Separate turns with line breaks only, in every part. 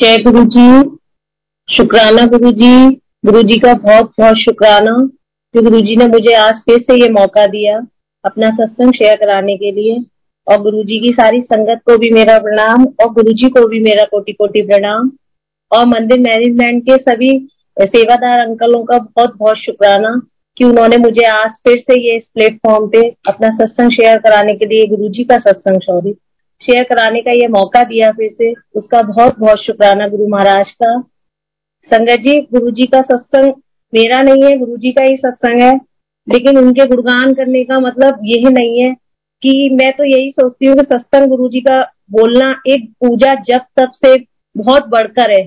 जय गुरु जी शुक्राना गुरु जी गुरु जी का बहुत बहुत शुक्राना। कि गुरु जी ने मुझे आज फिर से ये मौका दिया अपना सत्संग शेयर कराने के लिए। और गुरु जी की सारी संगत को भी मेरा प्रणाम। और गुरु जी को भी मेरा कोटि कोटि प्रणाम। और मंदिर मैनेजमेंट के सभी सेवादार अंकलों का बहुत बहुत शुक्राना कि उन्होंने मुझे आज फिर से ये इस प्लेटफॉर्म पे अपना सत्संग शेयर कराने के लिए गुरु जी का सत्संग सॉरी शेयर कराने का ये मौका दिया फिर से। उसका बहुत बहुत शुक्राना गुरु महाराज का। संगत जी, गुरु जी का सत्संग मेरा नहीं है, गुरु जी का ही सत्संग है। लेकिन उनके गुणगान करने का मतलब यही नहीं है कि मैं तो यही सोचती हूँ कि सत्संग गुरु जी का बोलना एक पूजा जब तब से बहुत बढ़कर है।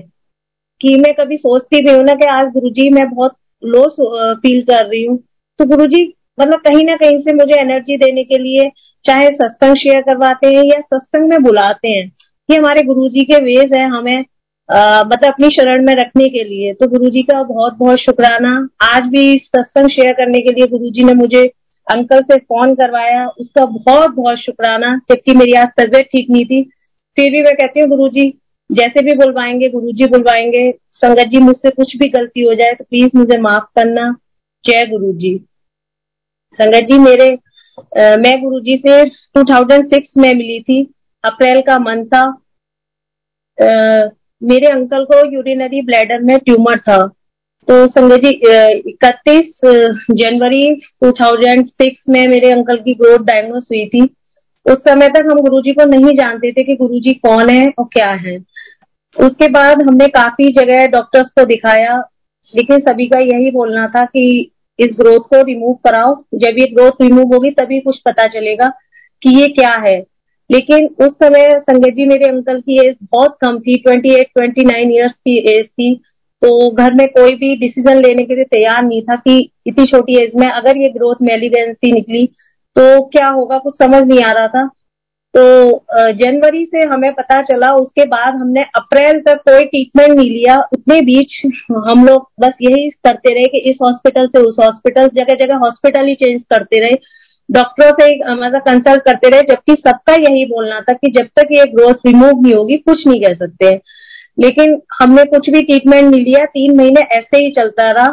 कि मैं कभी सोचती भी हूँ ना कि आज गुरु जी, मैं बहुत लो फील कर रही हूँ। तो गुरु जी मतलब कहीं ना कहीं से मुझे एनर्जी देने के लिए चाहे सत्संग शेयर करवाते हैं या सत्संग में बुलाते हैं, ये हमारे गुरु जी के वेज है हमें मतलब अपनी शरण में रखने के लिए। तो गुरु जी का बहुत बहुत शुक्राना। आज भी सत्संग शेयर करने के लिए गुरु जी ने मुझे अंकल से फ़ोन करवाया। उसका बहुत बहुत शुक्राना। जबकि मेरी आज तबियत ठीक नहीं थी। फिर भी मैं कहती हूँ गुरु जी जैसे भी बुलवाएँगे गुरु जी बुलवाएँगे। संगत जी, मुझसे कुछ भी गलती हो जाए तो प्लीज़ मुझे माफ़ करना। जय गुरु जी संगत जी मेरे आ, मैं गुरु जी से 2006 में मिली थी अप्रैल का मंथ था। आ, मेरे अंकल को यूरिनरी ब्लैडर में ट्यूमर था। तो संगत जी इकतीस जनवरी 2006 में मेरे अंकल की ग्रोथ डायग्नोस हुई थी। उस समय तक हम गुरुजी को नहीं जानते थे कि गुरुजी कौन है और क्या है। उसके बाद हमने काफ़ी जगह डॉक्टर्स को दिखाया लेकिन सभी का यही बोलना था कि इस ग्रोथ को रिमूव कराओ जब ये ग्रोथ रिमूव होगी, तभी कुछ पता चलेगा कि ये क्या है। लेकिन उस समय संगत जी, मेरे अंकल की एज बहुत कम थी twenty eight twenty nine years की एज थी। तो घर में कोई भी डिसीज़न लेने के लिए तैयार नहीं था कि इतनी छोटी एज में अगर ये ग्रोथ मेलिडेंसी निकली तो क्या होगा? कुछ समझ नहीं आ रहा था। तो जनवरी से हमें पता चला, उसके बाद हमने अप्रैल तक कोई ट्रीटमेंट नहीं लिया। उतने बीच हम लोग बस यही करते रहे कि इस हॉस्पिटल से उस हॉस्पिटल जगह जगह हॉस्पिटल ही चेंज करते रहे। डॉक्टरों से मतलब कंसल्ट करते रहे, जबकि सबका यही बोलना था कि जब तक ये ग्रोथ रिमूव नहीं होगी, कुछ नहीं कह सकते। लेकिन हमने कुछ भी ट्रीटमेंट नहीं लिया, तीन महीने ऐसे ही चलता रहा।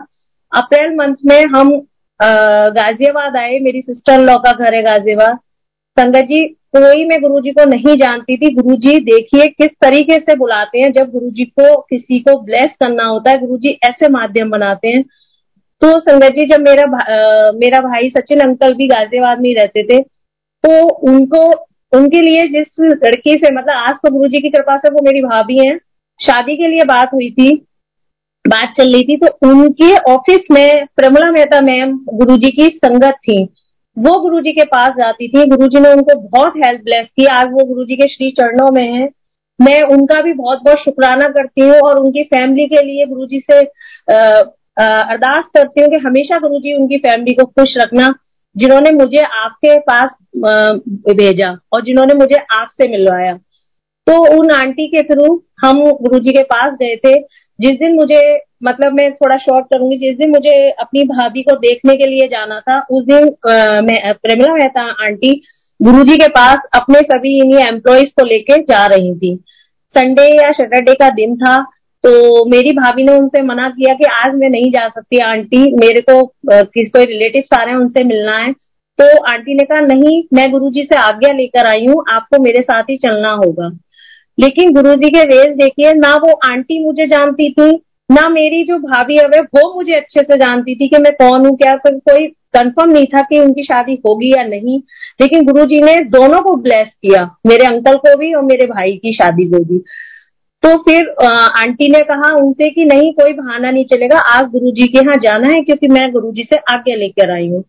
अप्रैल मंथ में हम गाजियाबाद आए। मेरी सिस्टर लॉ का घर है गाजियाबाद। संगत जी कोई मैं गुरु जी को नहीं जानती थी। गुरु जी देखिए किस तरीके से बुलाते हैं। जब गुरु जी को किसी को ब्लेस करना होता है गुरु जी ऐसे माध्यम बनाते हैं। तो संगत जी जब मेरा भा, मेरा भाई सचिन अंकल भी गाजियाबाद में रहते थे तो उनको उनके लिए जिस लड़की से मतलब आज तो गुरु जी की कृपा से वो मेरी भाभी हैं। शादी के लिए बात हुई थी बात चल रही थी तो उनके ऑफ़िस में प्रमला मेहता मैम गुरुजी की संगत थी। वो गुरुजी के पास जाती थी। गुरुजी ने उनको बहुत हेल्प ब्लेस की। आज वो गुरुजी के श्री चरणों में है। मैं उनका भी बहुत बहुत शुक्राना करती हूँ और उनकी फैमिली के लिए गुरुजी से अरदास करती हूँ कि हमेशा गुरुजी उनकी फैमिली को खुश रखना, जिन्होंने मुझे आपके पास भेजा और जिन्होंने मुझे आपसे मिलवाया। तो उन आंटी के थ्रू हम गुरुजी के पास गए थे। जिस दिन मुझे मतलब मैं थोड़ा शॉर्ट करूँगी। जिस दिन मुझे अपनी भाभी को देखने के लिए जाना था, उस दिन मैं, प्रेमिला मेहता आंटी गुरुजी के पास अपने सभी इन्हीं एम्प्लॉयज़ को लेके जा रही थी। संडे या सैटरडे का दिन था तो मेरी भाभी ने उनसे मना किया कि आज मैं नहीं जा सकती आंटी, मेरे को किस, कोई रिलेटिव आ रहे हैं उनसे मिलना है। तो आंटी ने कहा, नहीं, मैं गुरुजी से आज्ञा लेकर आई हूँ, आपको मेरे साथ ही चलना होगा। लेकिन गुरुजी के वेज देखिए, ना वो आंटी मुझे जानती थी ना मेरी जो भाभी है, वो मुझे अच्छे से जानती थी कि मैं कौन हूँ, क्या तो कोई कंफर्म नहीं था कि उनकी शादी होगी या नहीं। लेकिन गुरु जी ने दोनों को ब्लेस किया, मेरे अंकल को भी और मेरे भाई की शादी को भी। तो फिर आंटी ने कहा उनसे कि नहीं, कोई बहाना नहीं चलेगा, आज गुरु जी के यहाँ जाना है क्योंकि मैं गुरु जी से आगे लेकर आई हूँ।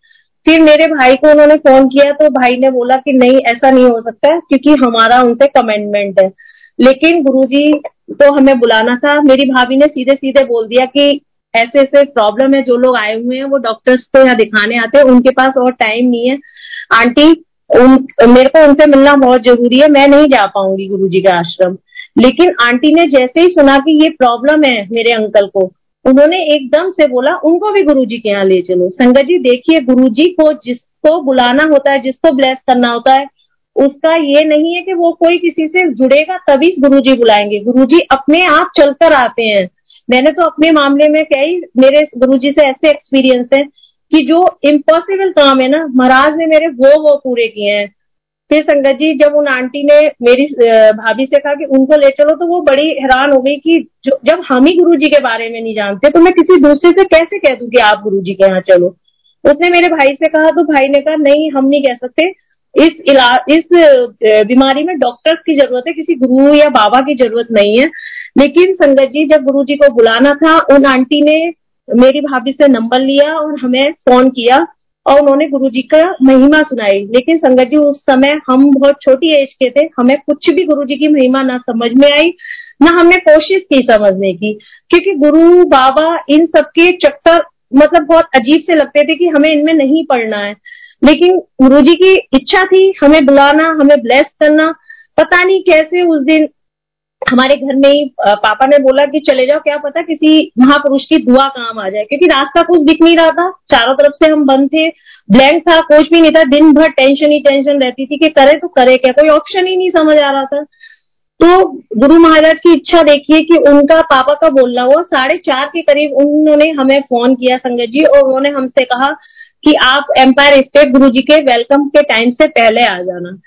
फिर मेरे भाई को उन्होंने फ़ोन किया तो भाई ने बोला कि नहीं, ऐसा नहीं हो सकता क्योंकि हमारा उनसे कमेंटमेंट है। लेकिन गुरुजी तो हमें बुलाना था। मेरी भाभी ने सीधे सीधे बोल दिया कि ऐसे ऐसे प्रॉब्लम है, जो लोग आए हुए हैं, वो डॉक्टर्स को यहाँ दिखाने आते हैं। उनके पास और टाइम नहीं है। आंटी, उन, मेरे को उनसे मिलना बहुत ज़रूरी है। मैं नहीं जा पाऊँगी गुरु जी का आश्रम। लेकिन आंटी ने जैसे ही सुना कि ये प्रॉब्लम है मेरे अंकल को, उन्होंने एकदम से बोला, उनको भी गुरु जी के यहाँ ले चलो। संगत जी, देखिए गुरु जी को जिसको बुलाना होता है, जिसको ब्लेस करना होता है उसका ये नहीं है कि वो कोई किसी से जुड़ेगा, तभी गुरुजी बुलाएँगे। गुरुजी अपने आप चलकर आते हैं। मैंने तो अपने मामले में कई मेरे गुरुजी से ऐसे एक्सपीरियंस है कि जो इम्पॉसिबल काम है ना, महाराज ने मेरे वो वो पूरे किए हैं। फिर संगत जी, जब उन आंटी ने मेरी भाभी से कहा कि उनको ले चलो तो वो बड़ी हैरान हो गई कि जब हम ही गुरु जी के बारे में नहीं जानते तो मैं किसी दूसरे से कैसे कह दू कि आप गुरु जी के यहाँ चलो? उसने मेरे भाई से कहा तो भाई ने कहा, नहीं, हम नहीं कह सकते। इस इलाज इस बीमारी में डॉक्टर्स की ज़रूरत है, किसी गुरु या बाबा की ज़रूरत नहीं है। लेकिन संगत जी, जब गुरु जी को बुलाना था, उन आंटी ने मेरी भाभी से नंबर लिया और हमें फ़ोन किया और उन्होंने गुरु जी का महिमा सुनाई। लेकिन संगत जी, उस समय हम बहुत छोटी एज के थे, हमें कुछ भी गुरु जी की महिमा ना समझ में आई, ना हमने कोशिश की समझने की। क्योंकि गुरु, बाबा इन सबके चक्कर मतलब बहुत अजीब से लगते थे कि हमें इनमें नहीं पढ़ना है। लेकिन गुरु जी की इच्छा थी हमें बुलाना, हमें ब्लेस करना। पता नहीं कैसे उस दिन हमारे घर में ही पापा ने बोला कि चले जाओ, क्या पता किसी महापुरुष की दुआ काम आ जाए, क्योंकि रास्ता कुछ दिख नहीं रहा था। चारों तरफ़ से हम बंद थे ब्लैंक था, कुछ भी नहीं था। दिन भर टेंशन ही टेंशन रहती थी कि करे तो करे, क्या कोई ऑप्शन ही नहीं समझ आ रहा था। तो गुरु महाराज की इच्छा देखिए कि उनका पापा का बोलना हुआ। साढ़े चार के करीब उन्होंने हमें फ़ोन किया संगत जी और उन्होंने हमसे कहा कि आप एम्पायर स्टेट गुरु जी के वेलकम के टाइम से पहले आ जाना।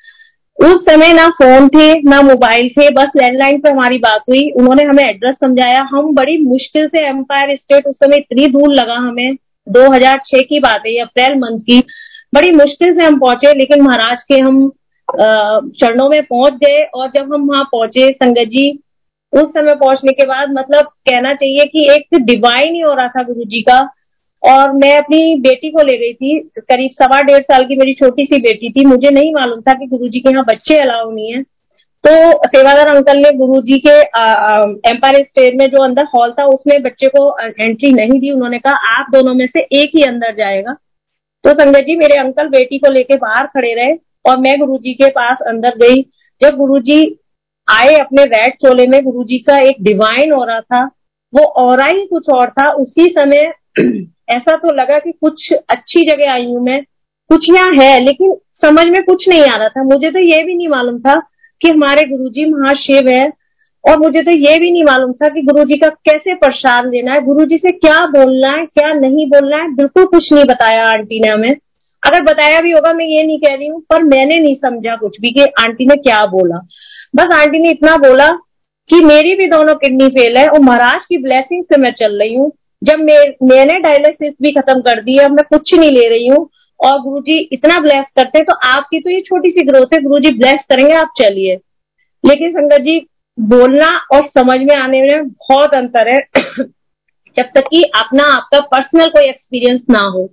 उस समय ना फ़ोन थे, ना मोबाइल थे, बस लैंडलाइन पे हमारी बात हुई। उन्होंने हमें एड्रेस समझाया। हम बड़ी मुश्किल से एम्पायर स्टेट उस समय इतनी दूर लगा हमें। 2006 की बात है, अप्रैल मंथ की। बड़ी मुश्किल से हम पहुँचे, लेकिन महाराज के हम चरणों में पहुँच गए और जब हम वहाँ पहुँचे, संगत जी, उस समय पहुँचने के बाद मतलब कहना चाहिए कि एक डिवाइन ही हो रहा था गुरु जी का। और मैं अपनी बेटी को ले गई थी, करीब सवा डेढ़ साल की मेरी छोटी सी बेटी थी। मुझे नहीं मालूम था कि गुरु जी के यहाँ बच्चे अलाउ नहीं है। तो सेवादार अंकल ने गुरु जी के एम्पायर स्टेट में जो अंदर हॉल था, उसमें बच्चे को एंट्री नहीं दी। उन्होंने कहा, आप दोनों में से एक ही अंदर जाएगा। तो संगत जी, मेरे अंकल बेटी को लेके बाहर खड़े रहे और मैं गुरु जी के पास अंदर गई। जब गुरु जी आए अपने रेड चोले में गुरु जी का एक डिवाइन हो रहा था। वो और ही कुछ और था। उसी समय ऐसा तो लगा कि कुछ अच्छी जगह आई हूँ मैं। कुछ यहाँ है, लेकिन समझ में कुछ नहीं आ रहा था। मुझे तो ये भी नहीं मालूम था कि हमारे गुरुजी महाशिव है, और मुझे तो ये भी नहीं मालूम था कि गुरुजी का कैसे प्रसाद लेना है, गुरुजी से क्या बोलना है, क्या नहीं बोलना है, बिल्कुल कुछ नहीं बताया आंटी ने हमें। अगर बताया भी होगा, मैं ये नहीं कह रही हूँ, पर मैंने नहीं समझा कुछ भी कि आंटी ने क्या बोला। बस आंटी ने इतना बोला कि मेरी भी दोनों किडनी फेल है, और महाराज की ब्लेसिंग से मैं चल रही हूँ। जब मैंने डायलिसिस भी खत्म कर दी है मैं कुछ नहीं ले रही हूँ, और गुरु जी इतना ब्लेस करते हैं तो आपकी तो ये छोटी सी ग्रोथ है गुरु जी ब्लेस करेंगे आप, चलिए। लेकिन संगत जी, बोलना और समझ में आने में बहुत अंतर है, जब तक कि अपना आपका पर्सनल कोई एक्सपीरियंस ना हो।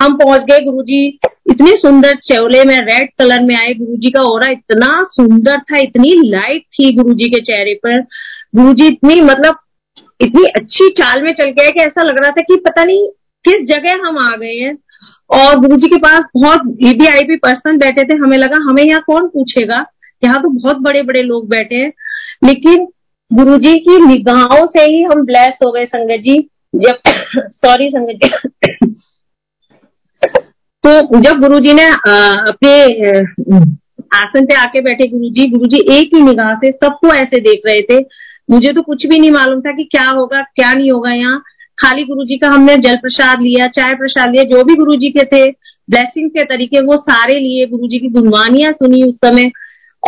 हम पहुँच गए गुरु जी इतनी सुंदर चौले में रेड कलर में आए गुरु जी का ओरा इतना सुंदर था, इतनी लाइट थी गुरु जी के चेहरे पर। गुरु जी इतनी मतलब इतनी अच्छी चाल में चल गया कि ऐसा लग रहा था कि पता नहीं किस जगह हम आ गए हैं। और गुरु जी के पास बहुत वीवीआईपी पर्सन बैठे थे। हमें लगा, हमें यहाँ कौन पूछेगा? यहाँ तो बहुत बड़े बड़े लोग बैठे हैं। लेकिन गुरु जी की निगाहों से ही हम ब्लेस हो गए संगत जी। जब सॉरी संगत जी। तो जब गुरु जी ने अपने आसन पे आके बैठे गुरु जी गुरु जी एक ही निगाह से सबको ऐसे देख रहे थे। मुझे तो कुछ भी नहीं मालूम था कि क्या होगा, क्या नहीं होगा यहाँ। खाली गुरु जी का हमने जल प्रसाद लिया, चाय प्रसाद लिया, जो भी गुरु जी के थे ब्लेसिंग के तरीके, वो सारे लिए गुरु जी की गुणवानियाँ सुनी उस समय।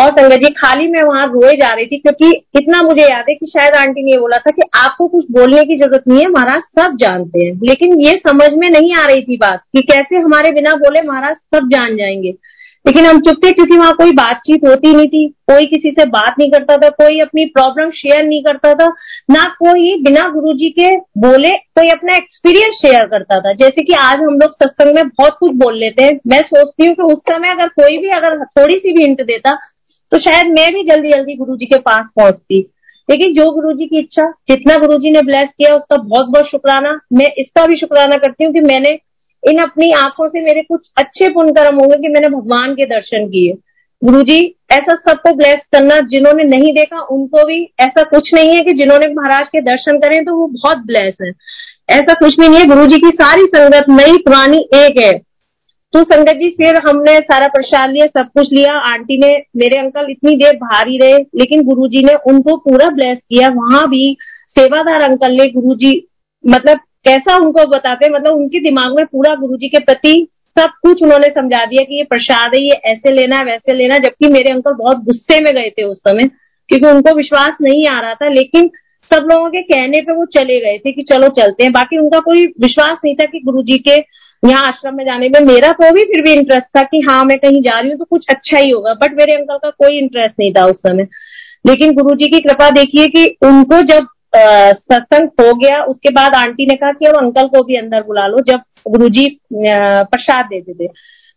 और संगत जी, खाली मैं वहाँ रोए जा रही थी, क्योंकि इतना मुझे याद है कि शायद आंटी ने बोला था कि आपको कुछ बोलने की ज़रूरत नहीं है, महाराज सब जानते हैं। लेकिन ये समझ में नहीं आ रही थी बात कि कैसे हमारे बिना बोले महाराज सब जान जाएँगे। लेकिन हम चुप थे क्योंकि वहाँ कोई बातचीत होती नहीं थी, कोई किसी से बात नहीं करता था, कोई अपनी प्रॉब्लम शेयर नहीं करता था, ना कोई बिना गुरु जी के बोले, कोई अपना एक्सपीरियंस शेयर करता था। जैसे कि आज हम लोग सत्संग में बहुत कुछ बोल लेते हैं। मैं सोचती हूँ कि उस समय अगर कोई भी अगर थोड़ी सी भी हिंट देता तो शायद मैं भी जल्दी जल्दी गुरु जी के पास पहुँचती। लेकिन जो गुरु जी की इच्छा, जितना गुरु जी ने ब्लेस किया, उसका बहुत बहुत शुक्राना। मैं इसका भी शुक्राना करती हूँ कि मैंने इन अपनी आँखों से मेरे कुछ अच्छे पुण्य कर्म होंगे कि मैंने भगवान के दर्शन किए। गुरु जी ऐसा सबको ब्लेस करना जिन्होंने नहीं देखा, उनको भी ऐसा कुछ नहीं है कि जिन्होंने महाराज के दर्शन करें तो वो बहुत ब्लेस है। ऐसा कुछ भी नहीं है गुरु जी की सारी संगत, नई पुरानी एक है। तो संगत जी, फिर हमने सारा प्रसाद लिया, सब कुछ लिया। आंटी ने, मेरे अंकल इतनी देर ही रहे, लेकिन गुरुजी ने उनको पूरा ब्लेस किया। वहाँ भी सेवादार अंकल ने गुरुजी मतलब कैसा उनको बताते मतलब उनके दिमाग में पूरा गुरु जी के प्रति सब कुछ उन्होंने समझा दिया कि ये प्रसाद है, ये ऐसे लेना है, वैसे लेना है, जबकि मेरे अंकल बहुत गुस्से में गए थे उस समय, क्योंकि उनको विश्वास नहीं आ रहा था, लेकिन सब लोगों के कहने पे वो चले गए थे कि चलो चलते हैं। बाकी उनका कोई विश्वास नहीं था कि गुरु जी के यहाँ आश्रम में जाने में। मेरा तो भी फिर भी इंटरेस्ट था कि हाँ मैं कहीं जा रही हूँ तो कुछ अच्छा ही होगा बट मेरे अंकल का कोई इंटरेस्ट नहीं था उस समय। लेकिन गुरु जी की कृपा देखिए कि उनको जब सत्संग हो गया। उसके बाद आंटी ने कहा कि अब अंकल को भी अंदर बुला लो, जब गुरु जी प्रसाद देते। थे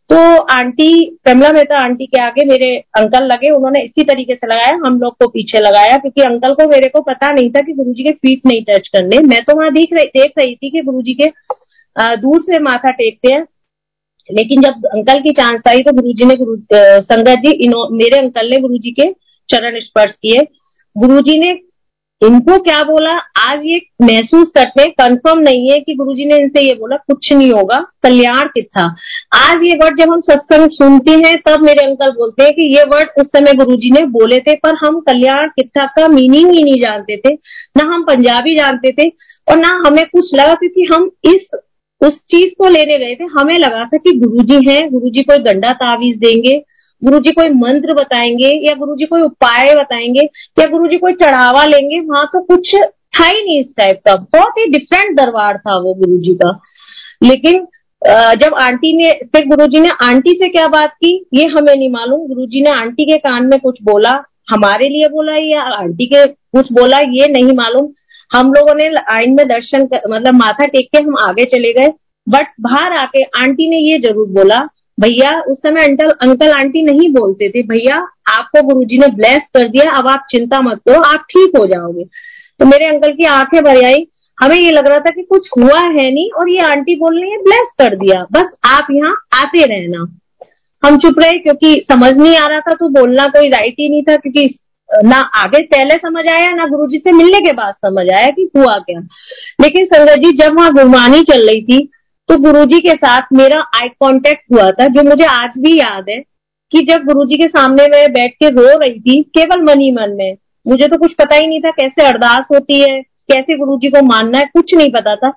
तो आंटी कमला मेहता आंटी के आगे मेरे अंकल लगे। उन्होंने इसी तरीके से लगाया, हम लोग को पीछे लगाया, क्योंकि अंकल को मेरे को पता नहीं था कि गुरुजी के फीट नहीं टच करने। मैं तो वहाँ देख रही देख रही थी कि गुरुजी के दूर से माथा टेकते हैं। लेकिन जब अंकल की चांस आई तो गुरुजी ने गुरु संगत जी मेरे अंकल ने गुरुजी के चरण स्पर्श किए। गुरुजी ने इनको क्या बोला? आज ये महसूस करते कंफर्म नहीं है कि गुरुजी ने इनसे ये बोला, कुछ नहीं होगा, कल्याण कितना? आज ये वर्ड जब हम सत्संग सुनते हैं, तब मेरे अंकल बोलते हैं कि ये वर्ड उस समय गुरुजी ने बोले थे, पर हम कल्याण कितना का मीनिंग ही नहीं जानते थे। ना हम पंजाबी जानते थे, और ना हमें कुछ लगा, क्योंकि हम इस, उस चीज़ को लेने गए थे। हमें लगा था कि गुरुजी हैं, गुरुजी कोई गंडा तावीज देंगे गुरुजी कोई मंत्र बताएँगे या गुरु जी कोई उपाय बताएँगे या गुरु जी कोई चढ़ावा लेंगे? वहाँ तो कुछ था ही नहीं इस टाइप का। बहुत ही डिफरेंट दरबार था वो गुरु जी का। लेकिन जब आंटी ने फिर गुरु जी ने आंटी से क्या बात की? ये हमें नहीं मालूम। गुरु जी ने आंटी के कान में कुछ बोला हमारे लिए बोला या आंटी के कुछ बोला ये नहीं मालूम। हम लोगों ने लाइन में दर्शन कर, मतलब माथा टेक के हम आगे चले गए। बट बाहर आके आंटी ने ये ज़रूर बोला भैया, उस समय अंकल अंकल आंटी नहीं बोलते थे। भैया, आपको गुरुजी ने ब्लेस कर दिया, अब आप चिंता मत करो, आप ठीक हो जाओगे। तो मेरे अंकल की आँखें भर आई। हमें ये लग रहा था कि कुछ हुआ है नहीं, और ये आंटी बोल रही है ब्लेस कर दिया। बस आप यहाँ आते रहना। हम चुप रहे, क्योंकि समझ नहीं आ रहा था तो बोलना कोई राइट ही नहीं था, क्योंकि ना आगे पहले समझ आया, ना गुरुजी से मिलने के बाद समझ आया कि हुआ क्या। लेकिन संगत जी, जब वहाँ गुरबानी चल रही थी तो गुरुजी के साथ मेरा आई कांटेक्ट हुआ था, जो मुझे आज भी याद है, कि जब गुरुजी के सामने मैं बैठ के रो रही थी, केवल मन ही मन में। मुझे तो कुछ पता ही नहीं था कैसे अरदास होती है, कैसे गुरुजी को मानना है, कुछ नहीं पता था।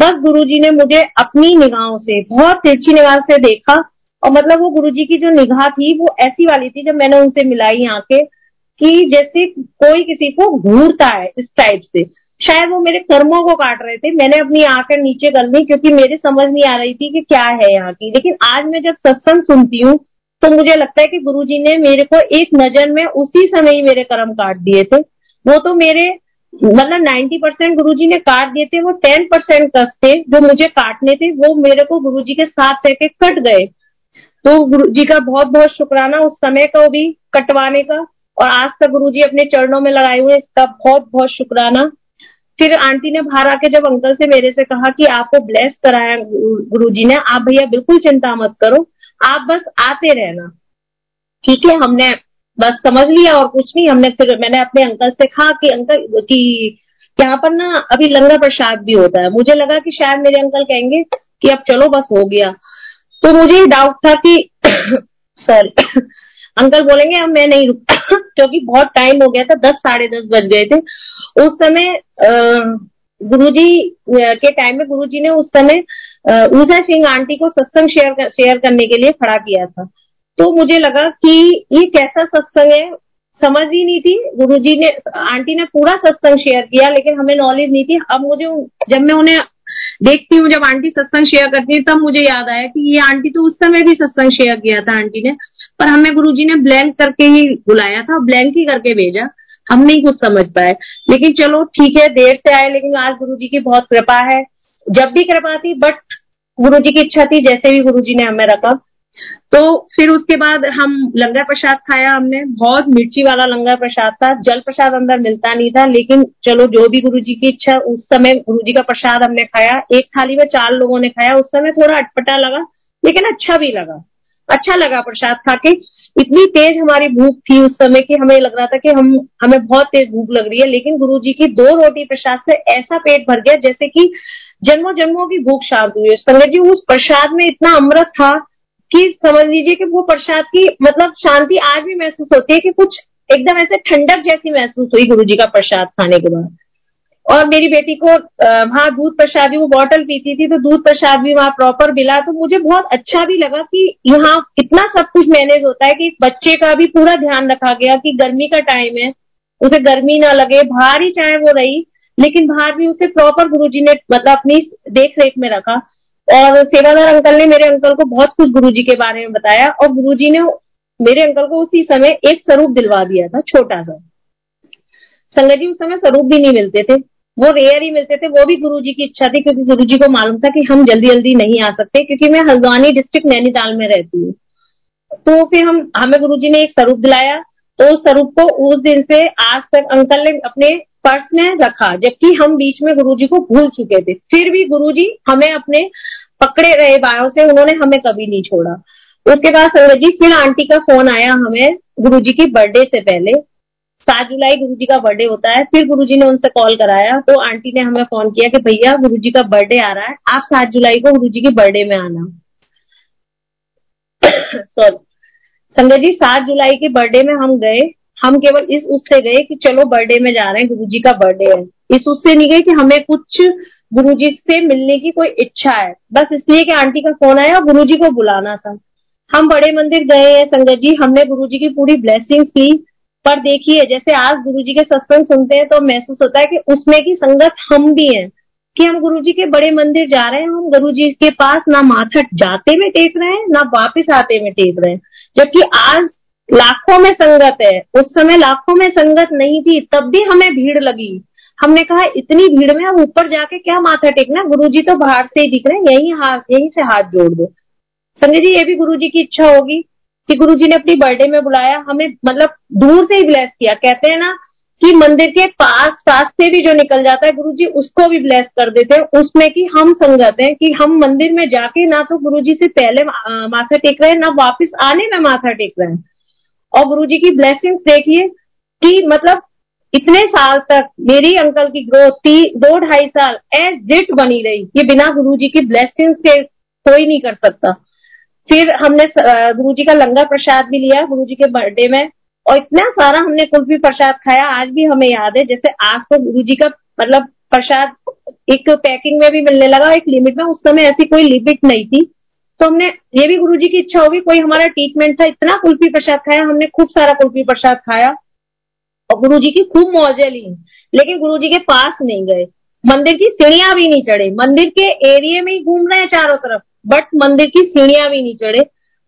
बस गुरुजी ने मुझे अपनी निगाहों से, बहुत तिरछी निगाह से देखा, और मतलब वो गुरुजी की जो निगाह थी, वो ऐसी वाली थी, जब मैंने उनसे मिलाई आके कि जैसे कोई किसी को घूरता है इस टाइप से। शायद वो मेरे कर्मों को काट रहे थे। मैंने अपनी आँखें नीचे कर ली क्योंकि मेरे समझ नहीं आ रही थी कि क्या है यहाँ की। लेकिन आज मैं जब सत्संग सुनती हूँ तो मुझे लगता है कि गुरुजी ने मेरे को एक नज़र में उसी समय ही मेरे कर्म काट दिए थे। वो तो मेरे मतलब नाइन्टी परसेंट गुरु जी ने काट दिए थे, वो टेन परसेंट कस थे जो मुझे काटने थे, वो मेरे को गुरु जी के साथ रह के कट गए। तो गुरु जी का बहुत बहुत शुक्राना उस समय को भी कटवाने का, और आज तक गुरुजी अपने चरणों में लगाए हुए इसका बहुत बहुत शुक्राना। फिर आंटी ने बाहर आके जब अंकल से मेरे से कहा कि आपको ब्लेस कराया गुरुजी ने, आप भैया बिल्कुल चिंता मत करो, आप बस आते रहना। ठीक है, हमने बस समझ लिया और कुछ नहीं, हमने फिर मैंने अपने अंकल से कहा कि अंकल, कि यहाँ पर ना अभी लंगर प्रसाद भी होता है। मुझे लगा कि शायद मेरे अंकल कहेंगे कि अब चलो बस हो गया। तो मुझे डाउट था कि सॉरी अंकल बोलेंगे, अब मैं नहीं रुकता। क्योंकि बहुत टाइम हो गया था, दस, साढ़े दस बज गए थे। उस समय गुरुजी के टाइम में गुरुजी ने उस समय ऊषा सिंह आंटी को सत्संग शेयर शेयर करने के लिए खड़ा किया था। तो मुझे लगा कि ये कैसा सत्संग है? समझ ही नहीं थी। गुरुजी ने, आंटी ने पूरा सत्संग शेयर किया, लेकिन हमें नॉलेज नहीं थी। अब मुझे जब मैं उन्हें देखती हूँ, जब आंटी सत्संग शेयर करती है, तब मुझे याद आया कि ये आंटी तो उस समय भी सत्संग शेयर किया था, आंटी ने। पर हमें गुरुजी ने ब्लैंक करके ही बुलाया था ब्लैंक ही करके भेजा। हम नहीं कुछ समझ पाए। लेकिन चलो, ठीक है, देर से आए, लेकिन आज गुरु जी की बहुत कृपा है। जब भी कृपा थी बट गुरु जी की इच्छा थी, जैसे भी गुरु जी ने हमें रखा। तो फिर उसके बाद हम लंगर प्रसाद खाया हमने। बहुत मिर्ची वाला लंगर प्रसाद था। जल प्रसाद अंदर मिलता नहीं था, लेकिन चलो, जो भी गुरु जी की इच्छा, उस समय गुरु जी का प्रसाद हमने खाया। एक थाली में चार लोगों ने खाया। उस समय थोड़ा अटपटा लगा, लेकिन अच्छा भी लगा। अच्छा लगा प्रसाद खा के। इतनी तेज हमारी भूख थी उस समय की हमें लग रहा था कि हम, हमें बहुत तेज भूख लग रही है, लेकिन गुरु जी की दो रोटी प्रसाद से ऐसा पेट भर गया जैसे कि जन्मों जन्मों की भूख शांत हुई। संगत जी, उस प्रसाद में इतना अमृत था कि समझ लीजिए कि वो प्रसाद की मतलब शांति आज भी महसूस होती है कि कुछ एकदम ऐसे ठंडक जैसी महसूस हुई गुरु जी का प्रसाद खाने के बाद। और मेरी बेटी को वहाँ दूध प्रसाद भी वो बॉटल पीती थी तो दूध प्रसाद भी वहाँ प्रॉपर मिला। तो मुझे बहुत अच्छा भी लगा कि यहाँ इतना सब कुछ मैनेज होता है कि बच्चे का भी पूरा ध्यान रखा गया कि गर्मी का टाइम है, उसे गर्मी ना लगे। बाहर ही चाहे वो रही, लेकिन बाहर भी उसे प्रॉपर गुरु ने मतलब अपनी देख रेख में रखा। और सेवादार अंकल ने मेरे अंकल को बहुत कुछ गुरु के बारे में बताया और गुरु ने मेरे अंकल को उसी समय एक स्वरूप दिलवा दिया था, छोटा सा। संगत जी, उस समय स्वरूप भी नहीं मिलते थे। वो रेयर ही मिलते थे, वो भी गुरु जी की इच्छा थी, क्योंकि गुरु जी को मालूम था कि हम जल्दी जल्दी नहीं आ सकते, क्योंकि मैं हल्द्वानी डिस्ट्रिक्ट नैनीताल में रहती हूँ। तो फिर हम, हमें गुरु जी ने एक स्वरूप दिलाया तो उस स्वरूप को उस दिन से आज तक अंकल ने अपने पर्स में रखा, जबकि हम बीच में गुरुजी को भूल चुके थे। फिर भी गुरुजी हमें अपने पकड़े रहे बायों से, उन्होंने हमें कभी नहीं छोड़ा। उसके बाद संगत जी, फिर आंटी का फ़ोन आया हमें गुरुजी की बर्थडे से पहले। सात जुलाई गुरु जी का बर्थडे होता है। फिर गुरु जी ने उनसे कॉल कराया। तो आंटी ने हमें फ़ोन किया कि भैया गुरु जी का बर्थडे आ रहा है। आप सात जुलाई को गुरु जी के बर्थडे में आना। सॉरी संगत जी, सात जुलाई के बर्थडे में हम गए। हम केवल इस उससे गए कि चलो बर्थडे में जा रहे हैं गुरु जी का बर्थडे है। इस उससे नहीं गए कि हमें कुछ गुरु जी से मिलने की कोई इच्छा है। बस इसलिए कि आंटी का फ़ोन आया गुरु जी को बुलाना था। हम बड़े मंदिर गए हैं संगत जी। हमने गुरु जी की पूरी ब्लेसिंग की। पर देखिए, जैसे आज गुरु जी के सत्संग सुनते हैं तो महसूस होता है कि उसमें की संगत हम भी हैं, कि हम गुरु जी के बड़े मंदिर जा रहे हैं, हम गुरु जी के पास ना माथा जाते में टेक रहे हैं, ना वापिस आते में टेक रहे हैं। जबकि आज लाखों में संगत है, उस समय लाखों में संगत नहीं थी, तब भी हमें भीड़ लगी। हमने कहा, इतनी भीड़ में हम ऊपर जाके क्या माथा टेकना? गुरु जी तो बाहर से ही दिख रहे हैं, यही हाथ, यही से हाथ जोड़ दो। संजय जी, ये भी गुरु जी की इच्छा होगी। कि गुरु जी ने अपनी बर्थडे में बुलाया, हमें मतलब दूर से ही ब्लेस किया। कहते हैं ना कि मंदिर के पास पास से भी जो निकल जाता है गुरु जी उसको भी ब्लेस कर देते हैं। उसमें कि हम संगत हैं कि हम मंदिर में जाके ना तो गुरु जी से पहले माथा टेक रहे हैं, ना वापिस आने में माथा टेक रहे हैं। और गुरु जी की ब्लेसिंग देखिए कि मतलब इतने साल तक मेरी अंकल की ग्रोथ थी, दो ढाई साल एज जिट बनी रही। ये बिना गुरु जी की ब्लेसिंग से कोई नहीं कर सकता। फिर हमने गुरु जी का लंगर प्रसाद भी लिया गुरु जी के बर्थडे में और इतना सारा हमने कुल्फी प्रसाद खाया। आज भी हमें याद है, जैसे आज तो गुरु जी का मतलब प्रसाद एक पैकिंग में भी मिलने लगा एक लिमिट में, उस समय ऐसी कोई लिमिट नहीं थी। तो हमने, ये भी गुरु जी की इच्छा होगी, कोई हमारा ट्रीटमेंट था, इतना कुल्फी प्रसाद खाया, हमने खूब सारा कुल्फी प्रसाद खाया। और गुरु जी की खूब मौजे ली, लेकिन गुरु जी के पास नहीं गए। मंदिर की सीढ़ियाँ भी नहीं चढ़े। मंदिर के एरिया में ही घूम रहे हैं चारों तरफ़। बट मंदिर की सीढ़ियाँ भी नहीं चढ़े।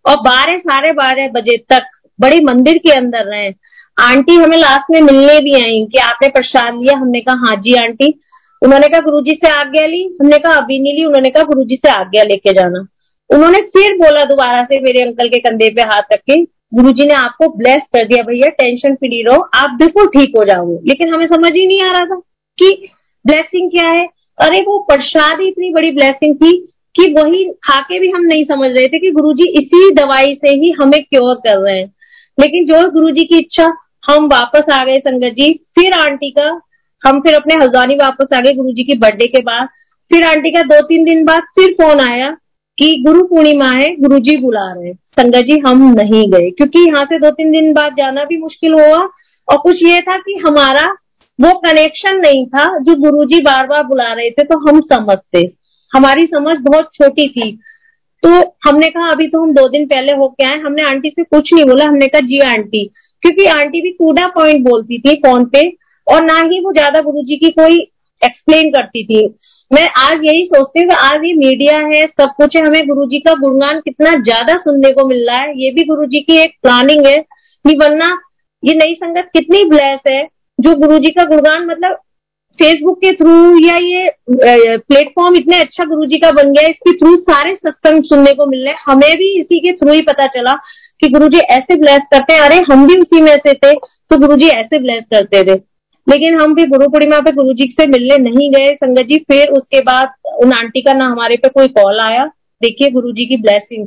और बारह, साढ़े बारह बजे तक बड़े मंदिर के अंदर रहे। आंटी हमें लास्ट में मिलने भी आई कि आपने प्रसाद लिया। हमने कहा हाँ जी, आंटी। उन्होंने कहा, गुरुजी से आज्ञा ली। हमने कहा, अभी नहीं ली। उन्होंने कहा, गुरुजी से आज्ञा लेके जाना। उन्होंने फिर बोला दोबारा से मेरे अंकल के कंधे पे हाथ रख के गुरु जी ने आपको ब्लेस कर दिया भैया टेंशन फ्री रहो। आप बिल्कुल ठीक हो जाओगे। लेकिन हमें समझ ही नहीं आ रहा था कि ब्लेसिंग क्या है। अरे वो प्रसाद ही इतनी बड़ी ब्लेसिंग थी कि वही खाके भी हम नहीं समझ रहे थे कि गुरुजी इसी दवाई से ही हमें क्योर कर रहे हैं। लेकिन जो गुरुजी की इच्छा, हम वापस आ गए संगत जी। फिर आंटी का, हम फिर अपने हल्द्वानी वापस आ गए गुरु जी की बर्थडे के बाद। फिर आंटी का दो तीन दिन बाद फिर फ़ोन आया कि गुरु पूर्णिमा है गुरु जी बुला रहे हैं। संगत जी, हम नहीं गए। क्योंकि यहाँ से दो तीन दिन बाद जाना भी मुश्किल हुआ। और कुछ ये था कि हमारा वो कनेक्शन नहीं था जो गुरु जी बार बार बुला रहे थे तो हम समझते। हमारी समझ बहुत छोटी थी। तो हमने कहा, अभी तो हम दो दिन पहले होके आए, हमने आंटी से कुछ नहीं बोला, हमने कहा, जी, आंटी। क्योंकि आंटी भी कूडा पॉइंट बोलती थी फ़ोन पे, और ना ही वो ज़्यादा गुरु जी की कोई एक्सप्लेन करती थी। मैं आज यही सोचती हूँ आज ये मीडिया है, सब कुछ है, हमें गुरु जी का गुणगान कितना ज़्यादा सुनने को मिल रहा है। ये भी गुरु जी की एक प्लानिंग है कि वरना ये नई संगत कितनी ब्लेस है, जो गुरु जी का गुणगान मतलब फेसबुक के थ्रू या ये प्लेटफॉर्म इतने अच्छा गुरु जी का बन गया, इसके थ्रू सारे सत्संग सुनने को मिल रहे हमें भी इसी के थ्रू ही पता चला कि गुरु जी ऐसे ब्लेस करते हैं। अरे, हम भी उसी में से थे तो गुरु जी ऐसे ब्लेस करते थे। लेकिन हम भी गुरु पूर्णिमा पे गुरु जी से मिलने नहीं गए। संगत जी, फिर उसके बाद उन आंटी का ना हमारे पे कोई कॉल आया। देखिए गुरु जी की ब्लेसिंग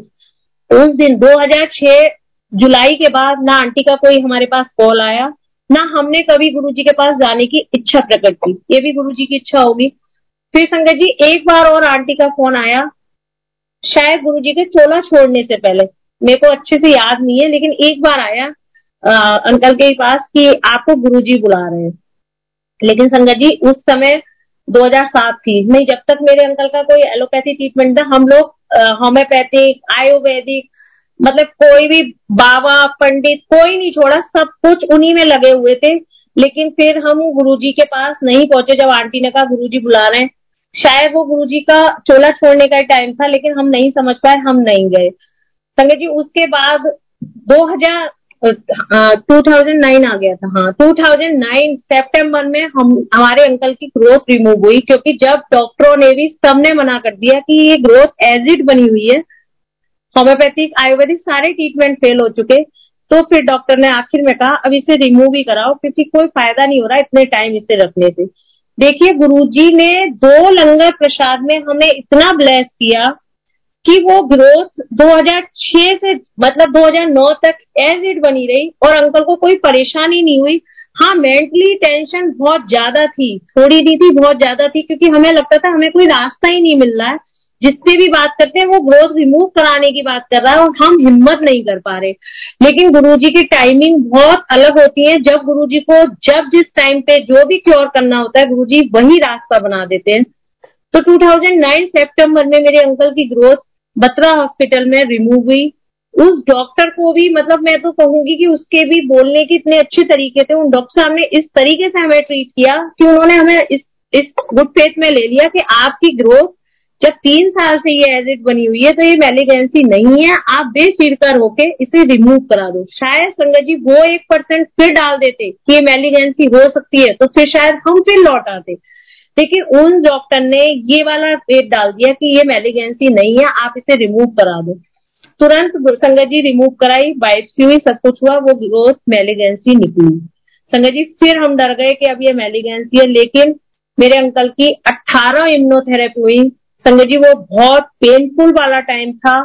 उस दिन 2006 जुलाई के बाद ना आंटी का कोई हमारे पास कॉल आया। ना हमने कभी गुरु जी के पास जाने की इच्छा प्रकट की। ये भी गुरु जी की इच्छा होगी। फिर संगत जी एक बार और आंटी का फ़ोन आया शायद गुरु जी के चोला छोड़ने से पहले। मेरे को अच्छे से याद नहीं है लेकिन एक बार आया आ, अंकल के पास कि आपको गुरु जी बुला रहे हैं। लेकिन संगत जी उस समय 2007 थी। नहीं जब तक मेरे अंकल का कोई एलोपैथी ट्रीटमेंट था हम लोग होम्योपैथिक आयुर्वेदिक मतलब कोई भी बाबा, पंडित, कोई नहीं छोड़ा, सब कुछ उन्हीं में लगे हुए थे। लेकिन फिर हम गुरुजी के पास नहीं पहुँचे, जब आंटी ने कहा, गुरुजी बुला रहे हैं। शायद वो गुरुजी का चोला छोड़ने का टाइम था, लेकिन हम नहीं समझ पाए, हम नहीं गए। संगत जी, उसके बाद 2000 2009 आ गया था हाँ। 2009 सितंबर में हम, हमारे अंकल की ग्रोथ रिमूव हुई, क्योंकि जब डॉक्टरों ने भी सबने मना कर दिया कि ये ग्रोथ एजिड बनी हुई है होम्योपैथिक आयुर्वेदिक सारे ट्रीटमेंट फेल हो चुके तो फिर डॉक्टर ने आखिर में कहा, अब इसे रिमूव ही कराओ, क्योंकि कोई फ़ायदा नहीं हो रहा इतने टाइम इसे रखने से। देखिए, गुरुजी ने दो लंगर प्रसाद में हमें इतना ब्लेस किया कि वो ग्रोथ 2006 से मतलब 2009 तक एज इट बनी रही और अंकल को कोई परेशानी नहीं हुई। हाँ मेंटली टेंशन बहुत ज़्यादा थी, थोड़ी नहीं थी बहुत ज़्यादा थी, क्योंकि हमें लगता था हमें कोई रास्ता ही नहीं मिल रहा है। जिससे भी बात करते हैं, वो ग्रोथ रिमूव कराने की बात कर रहा है और हम हिम्मत नहीं कर पा रहे। लेकिन गुरुजी की टाइमिंग बहुत अलग होती है। जब गुरुजी को, जब जिस टाइम पे जो भी क्योर करना होता है, गुरुजी वही रास्ता बना देते हैं। तो 2009 सितंबर में मेरे अंकल की ग्रोथ बत्रा हॉस्पिटल में रिमूव हुई। उस डॉक्टर को भी मतलब मैं तो कहूँगी कि उसके भी बोलने के इतने अच्छे तरीके थे। उन डॉक्टर साहब ने इस तरीके से हमें ट्रीट किया कि उन्होंने हमें इस इस गुड फेथ में ले लिया कि आपकी ग्रोथ जब तीन साल से ये एजिड बनी हुई है तो ये मेलिगेंसी नहीं है। आप बेफिक्र होके इसे रिमूव करा दो। शायद संगत जी वो एक परसेंट फिर डाल देते कि ये मेलिगेंसी हो सकती है तो फिर शायद हम फिर लौट आते। लेकिन उन डॉक्टर ने ये वाला पेट डाल दिया कि ये मेलिगेंसी नहीं है, आप इसे रिमूव करा दो। तुरंत संगत जी रिमूव कराई बाइप्सी हुई, सब कुछ हुआ, वो ग्रोथ मेलिगेंसी निकली। संगत जी, फिर हम डर गए कि अब ये मेलिगेंसी है, लेकिन मेरे अंकल की 18 इम्नोथेरेपी हुई। संगत जी, वो बहुत पेनफुल वाला टाइम था।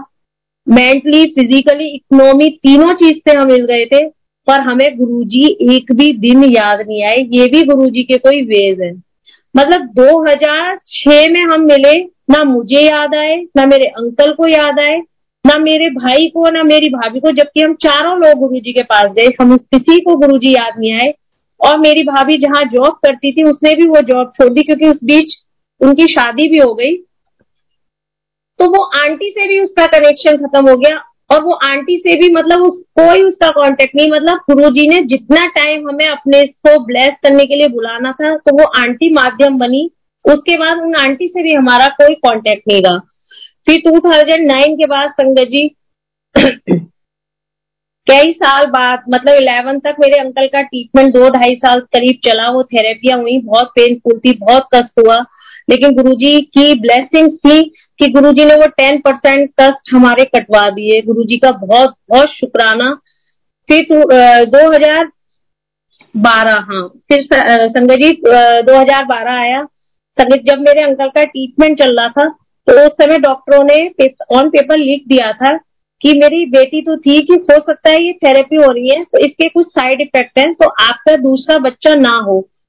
मेंटली फिजिकली इकोनॉमी तीनों चीज़ से हम मिल गए थे, पर हमें गुरुजी एक भी दिन याद नहीं आए। ये भी गुरुजी के कोई वेज है। मतलब 2006 में हम मिले, ना मुझे याद आए, ना मेरे अंकल को याद आए, ना मेरे भाई को, ना मेरी भाभी को, जबकि हम चारों लोग गुरुजी के पास गए। हम किसी को गुरुजी याद नहीं आए। और मेरी भाभी जहाँ जॉब करती थी, उसने भी वो जॉब छोड़ दी, क्योंकि उस बीच उनकी शादी भी हो गई। तो वो आंटी से भी उसका कनेक्शन खत्म हो गया और वो आंटी से भी मतलब उस, कोई उसका कांटेक्ट नहीं मतलब गुरु जी ने जितना टाइम हमें अपने को ब्लेस करने के लिए बुलाना था तो वो आंटी माध्यम बनी। उसके बाद उन आंटी से भी हमारा कोई कांटेक्ट नहीं रहा। फिर 2009 के बाद संगत जी, कई साल बाद मतलब इलेवन तक मेरे अंकल का ट्रीटमेंट दो ढाई साल करीब चला, वो थेरेपियाँ हुई, बहुत पेनफुल थी, बहुत कष्ट हुआ। लेकिन गुरुजी की ब्लेसिंग थी कि गुरुजी ने वो टेन परसेंट कष्ट हमारे कटवा दिए। गुरुजी का बहुत बहुत शुक्राना। फिर दो हज़ार बारह हाँ। फिर संगत जी दो हज़ार बारह आया। संगत जब मेरे अंकल का ट्रीटमेंट चल रहा था तो उस समय डॉक्टरों ने ऑन पेपर लिख दिया था कि मेरी बेटी तो थी कि हो सकता है ये थेरेपी हो रही है तो इसके कुछ साइड इफ़ेक्ट हैं तो आपका दूसरा बच्चा ना हो। तो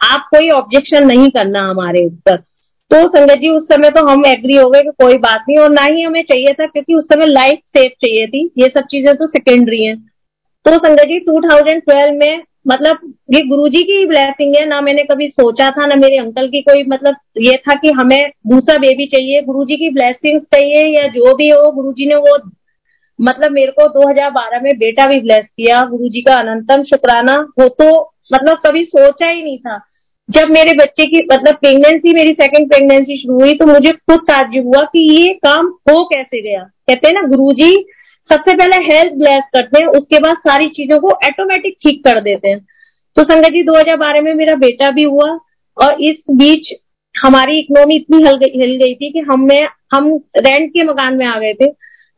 आप कोई ऑब्जेक्शन नहीं करना हमारे ऊपर। तो संगत जी, उस समय तो हम एग्री हो गए कि कोई बात नहीं, और ना ही हमें चाहिए था, क्योंकि उस समय लाइफ सेफ़ चाहिए थी। ये सब चीज़ें तो सेकेंडरी हैं। तो संगत जी 2012 में मतलब ये गुरुजी की ब्लेसिंग है, ना मैंने कभी सोचा था, ना मेरे अंकल की कोई मतलब ये था कि हमें दूसरा बेबी चाहिए, गुरुजी की ब्लेसिंग चाहिए, या जो भी हो, गुरुजी ने वो मतलब मेरे को 2012 में बेटा भी ब्लेस किया, गुरुजी का अनंतम शुक्राना हो तो मतलब कभी सोचा ही नहीं था। जब मेरे बच्चे की मतलब प्रेगनेंसी मेरी सेकंड प्रेगनेंसी शुरू हुई तो मुझे खुद ताजुब हुआ कि ये काम हो कैसे गया। कहते हैं ना, गुरुजी, सबसे पहले हेल्थ ब्लेस करते हैं, उसके बाद सारी चीज़ों को ऑटोमेटिक ठीक कर देते हैं। तो संगत जी 2012 में मेरा बेटा भी हुआ, और इस बीच हमारी इकोनॉमी इतनी हिल गई गई थी कि हमें हम रेंट के मकान में आ गए थे।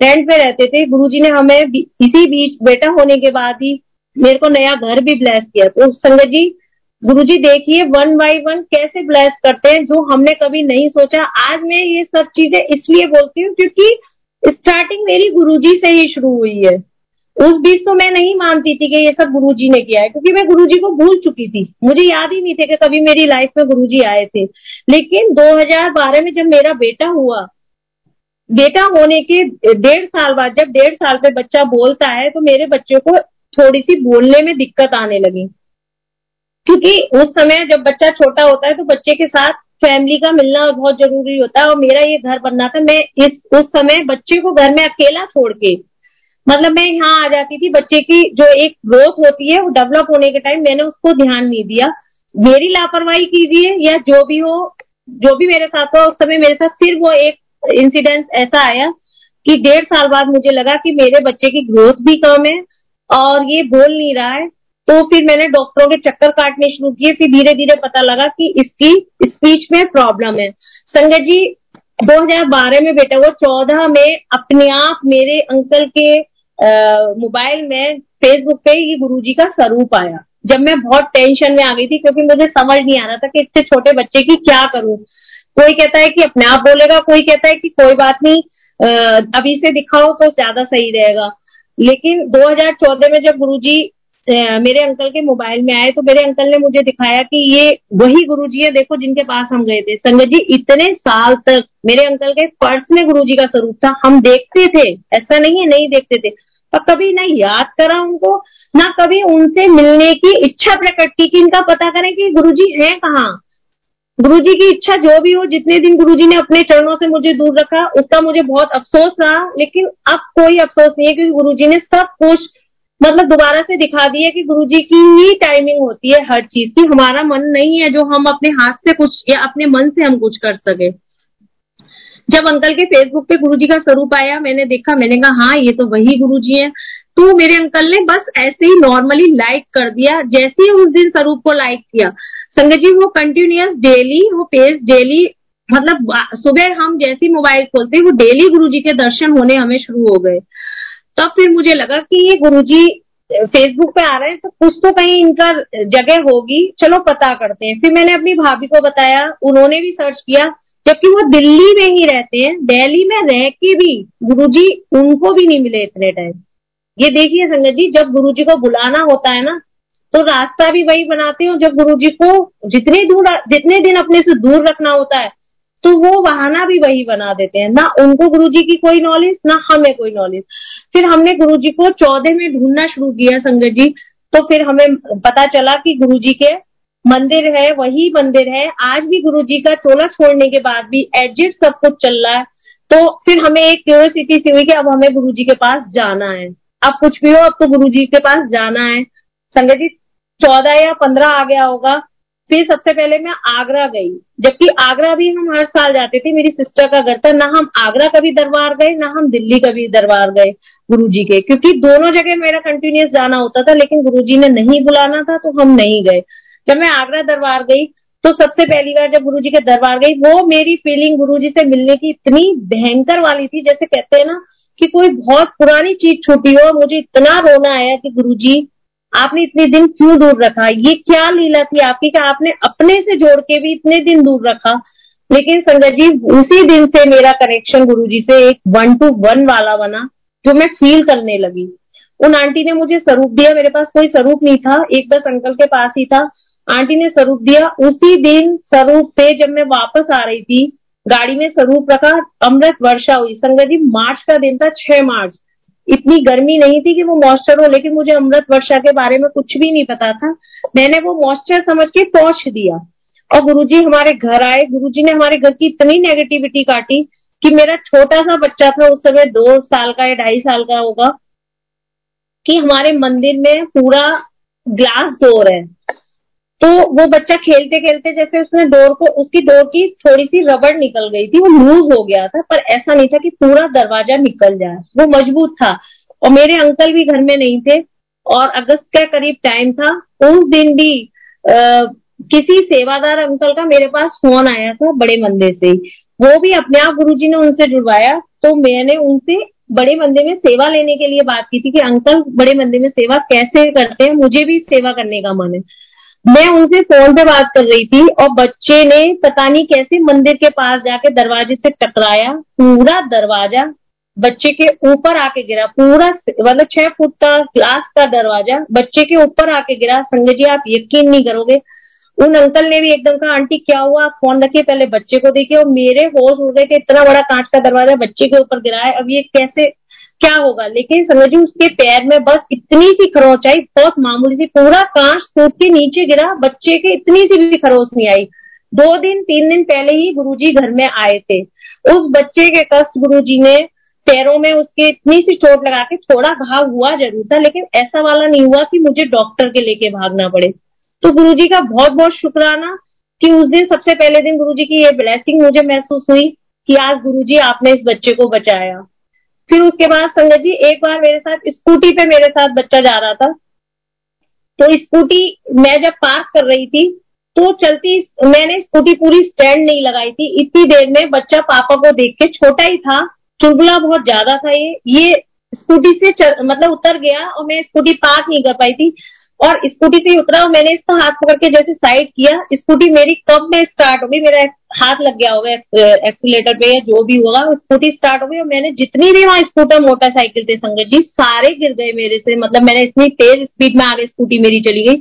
रेंट पे रहते थे। गुरुजी ने हमें इसी बीच, बेटा होने के बाद ही मेरे को नया घर भी ब्लेस किया। तो संगत जी गुरु जी देखिए वन बाई वन कैसे ब्लेस करते हैं, जो हमने कभी नहीं सोचा। आज मैं ये सब चीज़ें इसलिए बोलती हूँ क्योंकि स्टार्टिंग मेरी गुरुजी से ही शुरू हुई है। उस बीच तो मैं नहीं मानती थी कि ये सब गुरुजी ने किया है, क्योंकि मैं गुरुजी को भूल चुकी थी। मुझे याद ही नहीं थे कि कभी मेरी लाइफ में गुरुजी आए थे। लेकिन 2012 में जब मेरा बेटा हुआ, बेटा होने के डेढ़ साल बाद, जब डेढ़ साल पे बच्चा बोलता है तो मेरे बच्चे को थोड़ी सी बोलने में दिक्कत आने लगी। क्योंकि उस समय जब बच्चा छोटा होता है तो बच्चे के साथ फैमिली का मिलना बहुत ज़रूरी होता है और मेरा ये घर बनना था। मैं इस, उस समय बच्चे को घर में अकेला छोड़ के मतलब मैं यहाँ आ जाती थी, बच्चे की जो एक ग्रोथ होती है, वो डेवलप होने के टाइम मैंने उसको ध्यान नहीं दिया। मेरी लापरवाही कीजिए या जो भी हो, जो भी मेरे साथ हुआ, उस समय मेरे साथ फिर वो एक इंसिडेंट ऐसा आया कि डेढ़ साल बाद मुझे लगा कि मेरे बच्चे की ग्रोथ भी कम है और ये बोल नहीं रहा है। तो फिर मैंने डॉक्टरों के चक्कर काटने शुरू किए। फिर धीरे धीरे पता लगा कि इसकी स्पीच में प्रॉब्लम है। संगत जी 2012 में बेटा वो 14 में अपने आप मेरे अंकल के मोबाइल में फेसबुक पे ये गुरुजी का स्वरूप आया। जब मैं बहुत टेंशन में आ गई थी क्योंकि मुझे समझ नहीं आ रहा था कि इतने छोटे बच्चे की क्या करूँ। कोई कहता है कि अपने आप बोलेगा, कोई कहता है कि कोई बात नहीं अभी से दिखाओ तो ज़्यादा सही रहेगा। लेकिन 2014 में जब गुरुजी मेरे अंकल के मोबाइल में आए तो मेरे अंकल ने मुझे दिखाया कि ये वही गुरुजी है, देखो, जिनके पास हम गए थे। संगत जी, इतने साल तक मेरे अंकल के पर्स में गुरुजी का स्वरूप था। हम देखते थे, ऐसा नहीं है, नहीं देखते थे। और कभी ना याद करा उनको, ना कभी उनसे मिलने की इच्छा प्रकट की कि इनका पता करें कि गुरु जी है कहाँ। गुरु जी की इच्छा जो भी हो, जितने दिन गुरु जी ने अपने चरणों से मुझे दूर रखा, उसका मुझे बहुत अफसोस रहा। लेकिन अब कोई अफसोस नहीं है, क्योंकि गुरु जी ने सब कुछ मतलब दोबारा से दिखा दिया कि गुरुजी की ही टाइमिंग होती है हर चीज़ की। हमारा मन नहीं है जो हम अपने हाथ से कुछ या अपने मन से हम कुछ कर सके। जब अंकल के फेसबुक पे गुरुजी का स्वरूप आया, मैंने देखा, मैंने कहा हाँ ये तो वही गुरुजी है। तो मेरे अंकल ने बस ऐसे ही नॉर्मली लाइक कर दिया, जैसे ही उस दिन स्वरूप को लाइक किया। संगत जी, वो कंटिन्यूस डेली वो पेज डेली मतलब सुबह हम जैसे मोबाइल खोलते, वो डेली गुरुजी के दर्शन होने हमें शुरू हो गए। तब फिर मुझे लगा कि ये गुरुजी फेसबुक पे आ रहे हैं तो कुछ तो कहीं इनका जगह होगी। चलो पता करते हैं। फिर मैंने अपनी भाभी को बताया, उन्होंने भी सर्च किया, जबकि वो दिल्ली में ही रहते हैं, दिल्ली में रह के भी गुरुजी उनको भी नहीं मिले इतने टाइम ये देखिए संगत जी, जब गुरुजी को बुलाना होता है ना तो रास्ता भी वही बनाते हो जब गुरुजी को जितने दूर, जितने दिन अपने से दूर रखना होता है तो वो बहाना भी वही बना देते हैं। ना उनको गुरुजी की कोई नॉलेज ना हमें कोई नॉलेज फिर हमने गुरुजी को चौदह में ढूंढना शुरू किया संगत जी। तो फिर हमें पता चला कि गुरुजी के मंदिर है, वही मंदिर है। आज भी गुरुजी का चोला छोड़ने के बाद भी एडजस्ट सब कुछ चल रहा है। तो फिर हमें एक क्यूरियोसिटी सी हुई कि अब हमें गुरुजी के पास जाना है। अब कुछ भी हो, अब तो गुरुजी के पास जाना है। संगत जी, चौदह या पंद्रह आ गया होगा। फिर सबसे पहले मैं आगरा गई, जबकि आगरा भी हम हर साल जाते थे, मेरी सिस्टर का घर था, ना हम आगरा कभी दरबार गए, ना हम दिल्ली कभी दरबार गए गुरुजी के, क्योंकि दोनों जगह मेरा कंटिन्यूस जाना होता था, लेकिन गुरुजी ने नहीं बुलाना था तो हम नहीं गए। जब मैं आगरा दरबार गई तो सबसे पहली बार जब गुरुजी के दरबार गई, वो मेरी फीलिंग गुरुजी से मिलने की इतनी भयंकर वाली थी, जैसे कहते हैं ना कि कोई बहुत पुरानी चीज़ छूटी हो, मुझे इतना रोना आया कि गुरुजी आपने इतने दिन क्यों दूर रखा? ये क्या लीला थी आपकी कि आपने अपने से जोड़ के भी इतने दिन दूर रखा? लेकिन संगत जी, उसी दिन से मेरा कनेक्शन गुरु जी से एक वन टू वन वाला बना, जो मैं फील करने लगी। उन आंटी ने मुझे स्वरूप दिया, मेरे पास कोई स्वरूप नहीं था, एक बस अंकल के पास ही था। आंटी ने स्वरूप दिया, उसी दिन स्वरूप पे जब मैं वापस आ रही थी, गाड़ी में स्वरूप रखा, अमृत वर्षा हुई। संगत जी, मार्च का दिन था, छह मार्च। इतनी गर्मी नहीं थी कि वो मॉइस्चर हो, लेकिन मुझे अमृत वर्षा के बारे में कुछ भी नहीं पता था। मैंने वो मॉइस्चर समझ के पहुँच दिया। और गुरुजी हमारे घर आए। गुरुजी ने हमारे घर की इतनी नेगेटिविटी काटी कि मेरा छोटा सा बच्चा था, उस समय दो साल का या ढाई साल का होगा, कि हमारे मंदिर में पूरा ग्लास डोर है। तो वो बच्चा खेलते खेलते जैसे उसने डोर को उसकी डोर की थोड़ी सी रबड़ निकल गई थी वो लूज हो गया था पर ऐसा नहीं था कि पूरा दरवाज़ा निकल जाए। वो मज़बूत था। और मेरे अंकल भी घर में नहीं थे। और अगस्त का करीब टाइम था। उस दिन भी आ, किसी सेवादार अंकल का मेरे पास फ़ोन आया था बड़े मंदिर से वो भी अपने आप गुरुजी ने उनसे जुड़वाया। तो मैंने उनसे बड़े मंदिर में सेवा लेने के लिए बात की थी कि अंकल बड़े मंदिर में सेवा कैसे करते हैं? मुझे भी सेवा करने का मन है। मैं उनसे फ़ोन पे बात कर रही थी और बच्चे ने पता नहीं कैसे मंदिर के पास जाके दरवाजे से टकराया, पूरा दरवाज़ा बच्चे के ऊपर आके गिरा, पूरा मतलब छह फुट का ग्लास का दरवाज़ा बच्चे के ऊपर आके गिरा। संजय जी, आप यकीन नहीं करोगे, उन अंकल ने भी एकदम कहा, आंटी, क्या हुआ? आप फ़ोन रखिए, पहले बच्चे को देखिए। और मेरे होश उड़ गए कि इतना बड़ा कांच का दरवाज़ा बच्चे के ऊपर गिरा है। अब ये कैसे क्या होगा? लेकिन समझिए उसके पैर में बस इतनी सी खरोच आई बहुत मामूली सी, पूरा कांच टूट के नीचे गिरा, बच्चे के इतनी सी भी खरोच नहीं आई। दो दिन, तीन दिन पहले ही गुरुजी घर में आए थे। उस बच्चे के कष्ट गुरुजी ने पैरों में उसके इतनी सी चोट लगा के थोड़ा घाव हुआ ज़रूर था, लेकिन ऐसा वाला नहीं हुआ कि मुझे डॉक्टर के लेके भागना पड़े। तो गुरुजी का बहुत बहुत शुक्राना कि उस दिन, सबसे पहले दिन गुरुजी की ये ब्लेसिंग मुझे महसूस हुई कि आज गुरुजी आपने इस बच्चे को बचाया। फिर उसके बाद संगत जी एक बार मेरे साथ स्कूटी पे मेरे साथ बच्चा जा रहा था। तो स्कूटी मैं जब पार्क कर रही थी तो चलती मैंने स्कूटी पूरी स्टैंड नहीं लगाई थी। इतनी देर में बच्चा पापा को देख के छोटा ही था चुगला बहुत ज़्यादा था ये। ये स्कूटी से चल, मतलब उतर गया और मैं स्कूटी पार्क नहीं कर पाई थी। और स्कूटी से उतरा और मैंने इसका हाथ पकड़ के जैसे साइड किया। स्कूटी मेरी कब में स्टार्ट हो गई? मेरा हाथ लग गया होगा एक्सीटर पे या जो भी होगा स्कूटी स्टार्ट हो गई और मैंने जितनी भी वहाँ स्कूटर मोटरसाइकिल थे संगत जी, सारे गिर गए मेरे से। मतलब मैंने इतनी तेज स्पीड में आगे स्कूटी मेरी चली गई।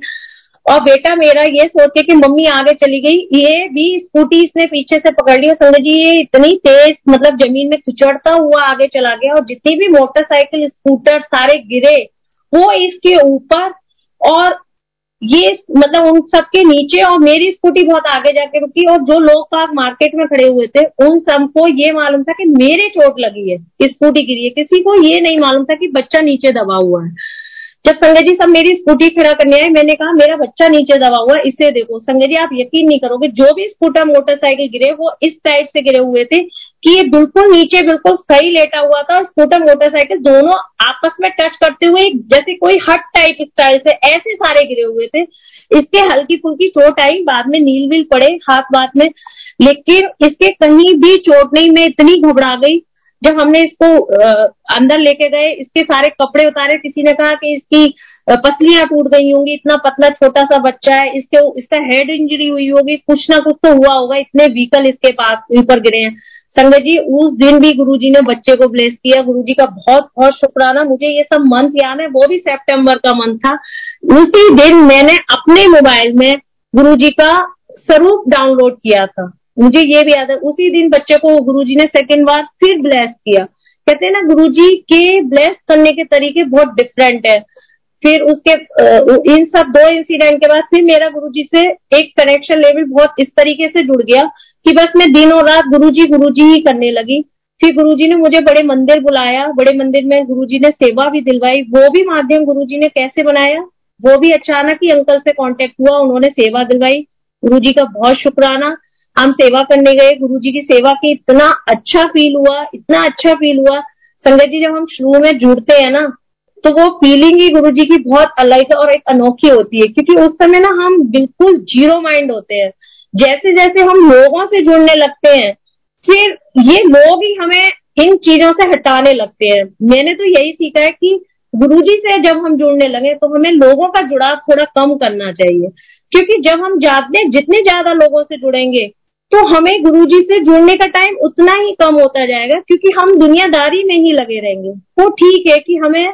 और बेटा मेरा ये सोच के कि मम्मी आगे चली गई, ये भी स्कूटी इसने पीछे से पकड़ लिया। संगत जी, ये इतनी तेज मतलब ज़मीन में खिचड़ता हुआ आगे चला गया और जितनी भी मोटरसाइकिल स्कूटर सारे गिरे, वो इसके ऊपर और ये मतलब उन सबके नीचे और मेरी स्कूटी बहुत आगे जाके रुकी और जो लोग पार्क मार्केट में खड़े हुए थे, उन सबको ये मालूम था कि मेरे चोट लगी है स्कूटी गिरी है किसी को ये नहीं मालूम था कि बच्चा नीचे दबा हुआ है। जब संजय जी सब मेरी स्कूटी खड़ा करने आए, मैंने कहा, मेरा बच्चा नीचे दबा हुआ इसे देखो। संजय जी, आप यकीन नहीं करोगे, जो भी स्कूटर मोटरसाइकिल गिरे, वो इस टाइप से गिरे हुए थे। कि ये बिल्कुल नीचे, बिल्कुल सही लेटा हुआ था स्कूटर, मोटरसाइकिल दोनों आपस में टच करते हुए जैसे कोई हट टाइप स्टाइल से ऐसे सारे गिरे हुए थे। इसके हल्की फुल्की चोट आई, बाद में नील विल पड़े हाथ बात में। लेकिन इसके कहीं भी चोट नहीं, मैं इतनी घबरा गई। जब हमने इसको अंदर लेके गए, इसके सारे कपड़े उतारे, किसी ने कहा कि इसकी पसलियाँ टूट गई होंगी, इतना पतला छोटा सा बच्चा है, इसके, इसका हेड इंजरी हुई होगी, कुछ ना कुछ तो हुआ होगा, इतने व्हीकल इसके पास ऊपर गिरे हैं। संगत जी, उस दिन भी गुरुजी ने बच्चे को ब्लेस किया। गुरुजी का बहुत बहुत शुक्राना। मुझे ये सब मंथ याद है। वो भी सितंबर का मंथ था। उसी दिन मैंने अपने मोबाइल में गुरुजी का स्वरूप डाउनलोड किया था। मुझे ये भी याद है। उसी दिन बच्चे को गुरुजी ने सेकेंड बार फिर ब्लेस किया। कहते हैं ना, गुरुजी के ब्लेस करने के तरीके बहुत डिफरेंट है। फिर उसके इन सब दो इंसिडेंट के बाद फिर मेरा गुरुजी से एक कनेक्शन लेवल बहुत इस तरीके से जुड़ गया। कि बस मैं दिन और रात गुरुजी गुरुजी ही करने लगी। फिर गुरुजी ने मुझे बड़े मंदिर बुलाया। बड़े मंदिर में गुरुजी ने सेवा भी दिलवाई। वो भी माध्यम गुरुजी ने कैसे बनाया? वो भी अचानक ही अंकल से कांटेक्ट हुआ। उन्होंने सेवा दिलवाई। गुरुजी का बहुत शुक्राना। हम सेवा करने गए। गुरु जी की सेवा की इतना अच्छा फील हुआ, इतना अच्छा फील हुआ। संगत जी, जब हम शुरू में जुड़ते हैं ना तो वो फीलिंग ही गुरु जी की बहुत अलग और एक अनोखी होती है। क्योंकि उस समय ना हम बिल्कुल ज़ीरो माइंड होते हैं। जैसे जैसे हम लोगों से जुड़ने लगते हैं, फिर ये लोग ही हमें इन चीज़ों से हटाने लगते हैं। मैंने तो यही सीखा है कि गुरुजी से जब हम जुड़ने लगे तो हमें लोगों का जुड़ाव थोड़ा कम करना चाहिए। क्योंकि जब हम जाते, जितने ज़्यादा लोगों से जुड़ेंगे तो हमें गुरुजी से जुड़ने का टाइम उतना ही कम होता जाएगा, क्योंकि हम दुनियादारी में ही लगे रहेंगे। वो ठीक है कि हमें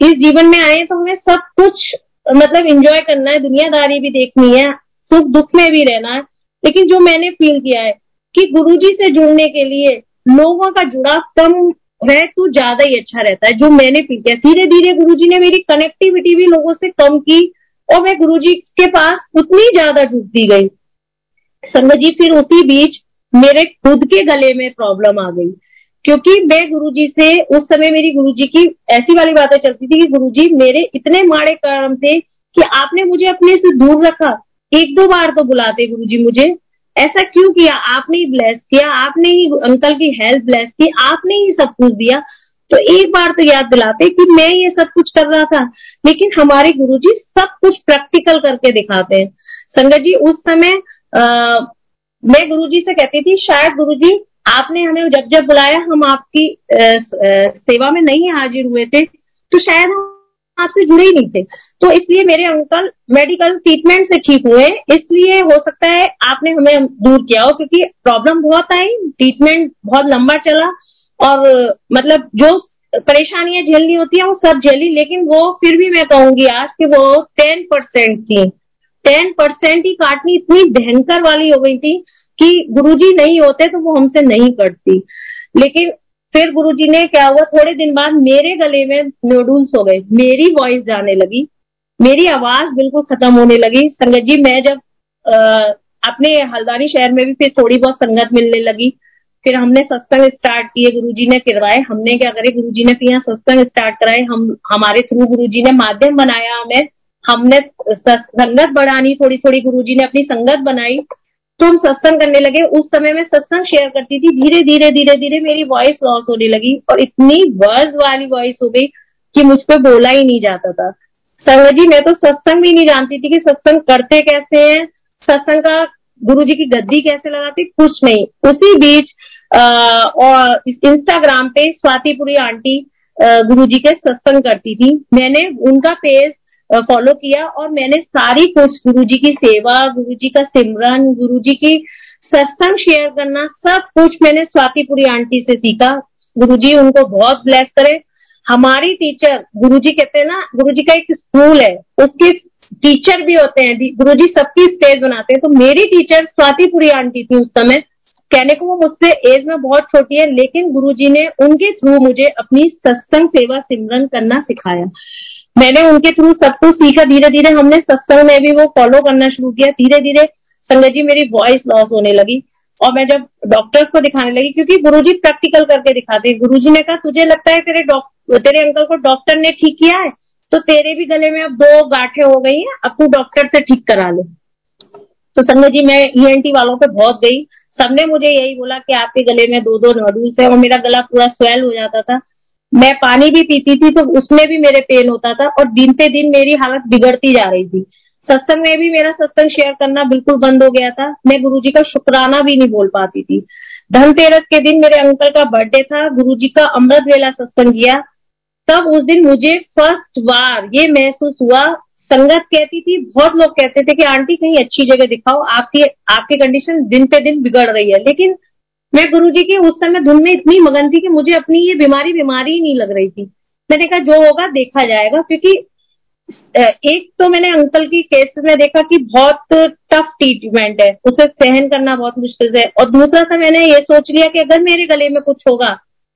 इस जीवन में आए तो हमें सब कुछ मतलब एंजॉय करना है, दुनियादारी भी देखनी है सुख दुख में भी रहना है। लेकिन जो मैंने फील किया है कि गुरुजी से जुड़ने के लिए लोगों का जुड़ाव कम है तो ज़्यादा ही अच्छा रहता है, जो मैंने फील किया। धीरे धीरे गुरुजी ने मेरी कनेक्टिविटी भी लोगों से कम की और मैं गुरुजी के पास उतनी ज़्यादा जुड़ती गई। संगत जी, फिर उसी बीच मेरे खुद के गले में प्रॉब्लम आ गई। क्योंकि मैं गुरुजी से उस समय मेरी गुरुजी की ऐसी वाली बातें चलती थी कि गुरुजी, मेरे इतने माड़े काम थे कि आपने मुझे अपने से दूर रखा। एक दो बार तो बुलाते गुरुजी मुझे। ऐसा क्यों किया? आपने ही ब्लेस किया आपने ही अंकल की हेल्प ब्लेस की आपने ही सब कुछ दिया। तो एक बार तो याद दिलाते कि मैं ये सब कुछ कर रहा था। लेकिन हमारे गुरु जी सब कुछ प्रैक्टिकल करके दिखाते हैं। संगत जी उस समय आ, मैं गुरु जी से कहती थी शायद गुरु जी आपने हमें जब जब बुलाया हम आपकी आ, आ, सेवा में नहीं हाजिर हुए थे तो शायद हम आपसे जुड़े ही नहीं थे। तो इसलिए मेरे अंकल मेडिकल ट्रीटमेंट से ठीक हुए। इसलिए हो सकता है आपने हमें दूर किया हो, क्योंकि प्रॉब्लम बहुत आई ट्रीटमेंट बहुत लंबा चला। और मतलब जो परेशानियाँ झेलनी होती है, वो सब झेली, लेकिन वो फिर भी मैं कहूँगी आज कि वो टेन परसेंट थी। टेन परसेंट ही काटनी इतनी भयंकर वाली हो गई थी कि गुरुजी नहीं होते तो वो हमसे नहीं कटती लेकिन फिर गुरुजी ने क्या हुआ? थोड़े दिन बाद मेरे गले में नोडुल्स हो गए। मेरी वॉइस जाने लगी। मेरी आवाज़ बिल्कुल खत्म होने लगी। संगत जी मैं जब आ, अपने हल्द्वानी शहर में भी फिर थोड़ी बहुत संगत मिलने लगी। फिर हमने सत्संग स्टार्ट किए गुरुजी ने करवाए। हमने क्या करे? गुरुजी ने फिर यहाँ सत्संग स्टार्ट कराए। हम हमारे थ्रू गुरुजी ने माध्यम बनाया हमें। हमने संगत बढ़ानी थोड़ी थोड़ी गुरुजी ने अपनी संगत बनाई। तो हम सत्संग करने लगे उस समय में सत्संग शेयर करती थी धीरे धीरे धीरे धीरे मेरी वॉइस लॉस होने लगी और इतनी वर्ज वाली वॉइस हो गई कि मुझ पर बोला ही नहीं जाता था। संगत जी मैं तो सत्संग भी नहीं जानती थी कि सत्संग करते कैसे हैं सत्संग का गुरु जी की गद्दी कैसे लगाती कुछ नहीं। उसी बीच आ, और इंस्टाग्राम पे स्वातिपुरी आंटी गुरु जी के सत्संग करती थी। मैंने उनका पेज फॉलो किया और मैंने सारी कुछ गुरु जी की सेवा, गुरु जी का सिमरन, गुरु जी की सत्संग शेयर करना, सब कुछ मैंने स्वातिपुरी आंटी से सीखा। गुरु जी उनको बहुत ब्लेस करे। हमारी टीचर गुरु जी कहते हैं ना, गुरु जी का एक स्कूल है, उसके टीचर भी होते हैं, गुरु जी सबकी स्टेज बनाते हैं। तो मेरी टीचर स्वातिपुरी आंटी थी उस समय। कहने को वो मुझसे एज में बहुत छोटी है, लेकिन गुरुजी ने उनके थ्रू मुझे अपनी सत्संग सेवा सिमरन करना सिखाया। मैंने उनके थ्रू सब कुछ सीखा धीरे धीरे हमने सत्संग में भी वो फॉलो करना शुरू किया। धीरे धीरे संगत जी, मेरी वॉइस लॉस होने लगी और मैं जब डॉक्टर्स को दिखाने लगी, क्योंकि गुरुजी प्रैक्टिकल करके दिखाते गुरुजी ने कहा, तुझे लगता है तेरे तेरे अंकल को डॉक्टर ने ठीक किया है? तो तेरे भी गले में अब दो गांठे हो गई हैं, अब तू डॉक्टर से ठीक करा लो। तो संगत जी, मैं ईएनटी e वालों पे बहुत गई। सबने मुझे यही बोला कि आपके गले में दो दो नोडल्स है और मेरा गला पूरा स्वेल हो जाता था। मैं पानी भी पीती थी तो उसमें भी मेरे पेन होता था और दिन पे दिन मेरी हालत बिगड़ती जा रही थी। सत्संग में भी मेरा सत्संग शेयर करना बिल्कुल बंद हो गया था। मैं गुरु जी का शुक्राना भी नहीं बोल पाती थी। धनतेरस के दिन मेरे अंकल का बर्थडे था। गुरु जी का अमृत वेला सत्संग किया। तब उस दिन मुझे फ़र्स्ट बार ये महसूस हुआ। संगत कहती थी, बहुत लोग कहते थे कि, आंटी कहीं अच्छी जगह दिखाओ, आपकी आपकी कंडीशन दिन पे दिन बिगड़ रही है। लेकिन मैं गुरु जी की उस समय धुन में इतनी मगन थी कि मुझे अपनी ये बीमारी बीमारी ही नहीं लग रही थी। मैंने कहा, जो होगा देखा जाएगा। क्योंकि एक तो मैंने अंकल की केस में देखा कि बहुत टफ ट्रीटमेंट है। उसे सहन करना बहुत मुश्किल है और दूसरा था मैंने ये सोच लिया कि अगर मेरे गले में कुछ होगा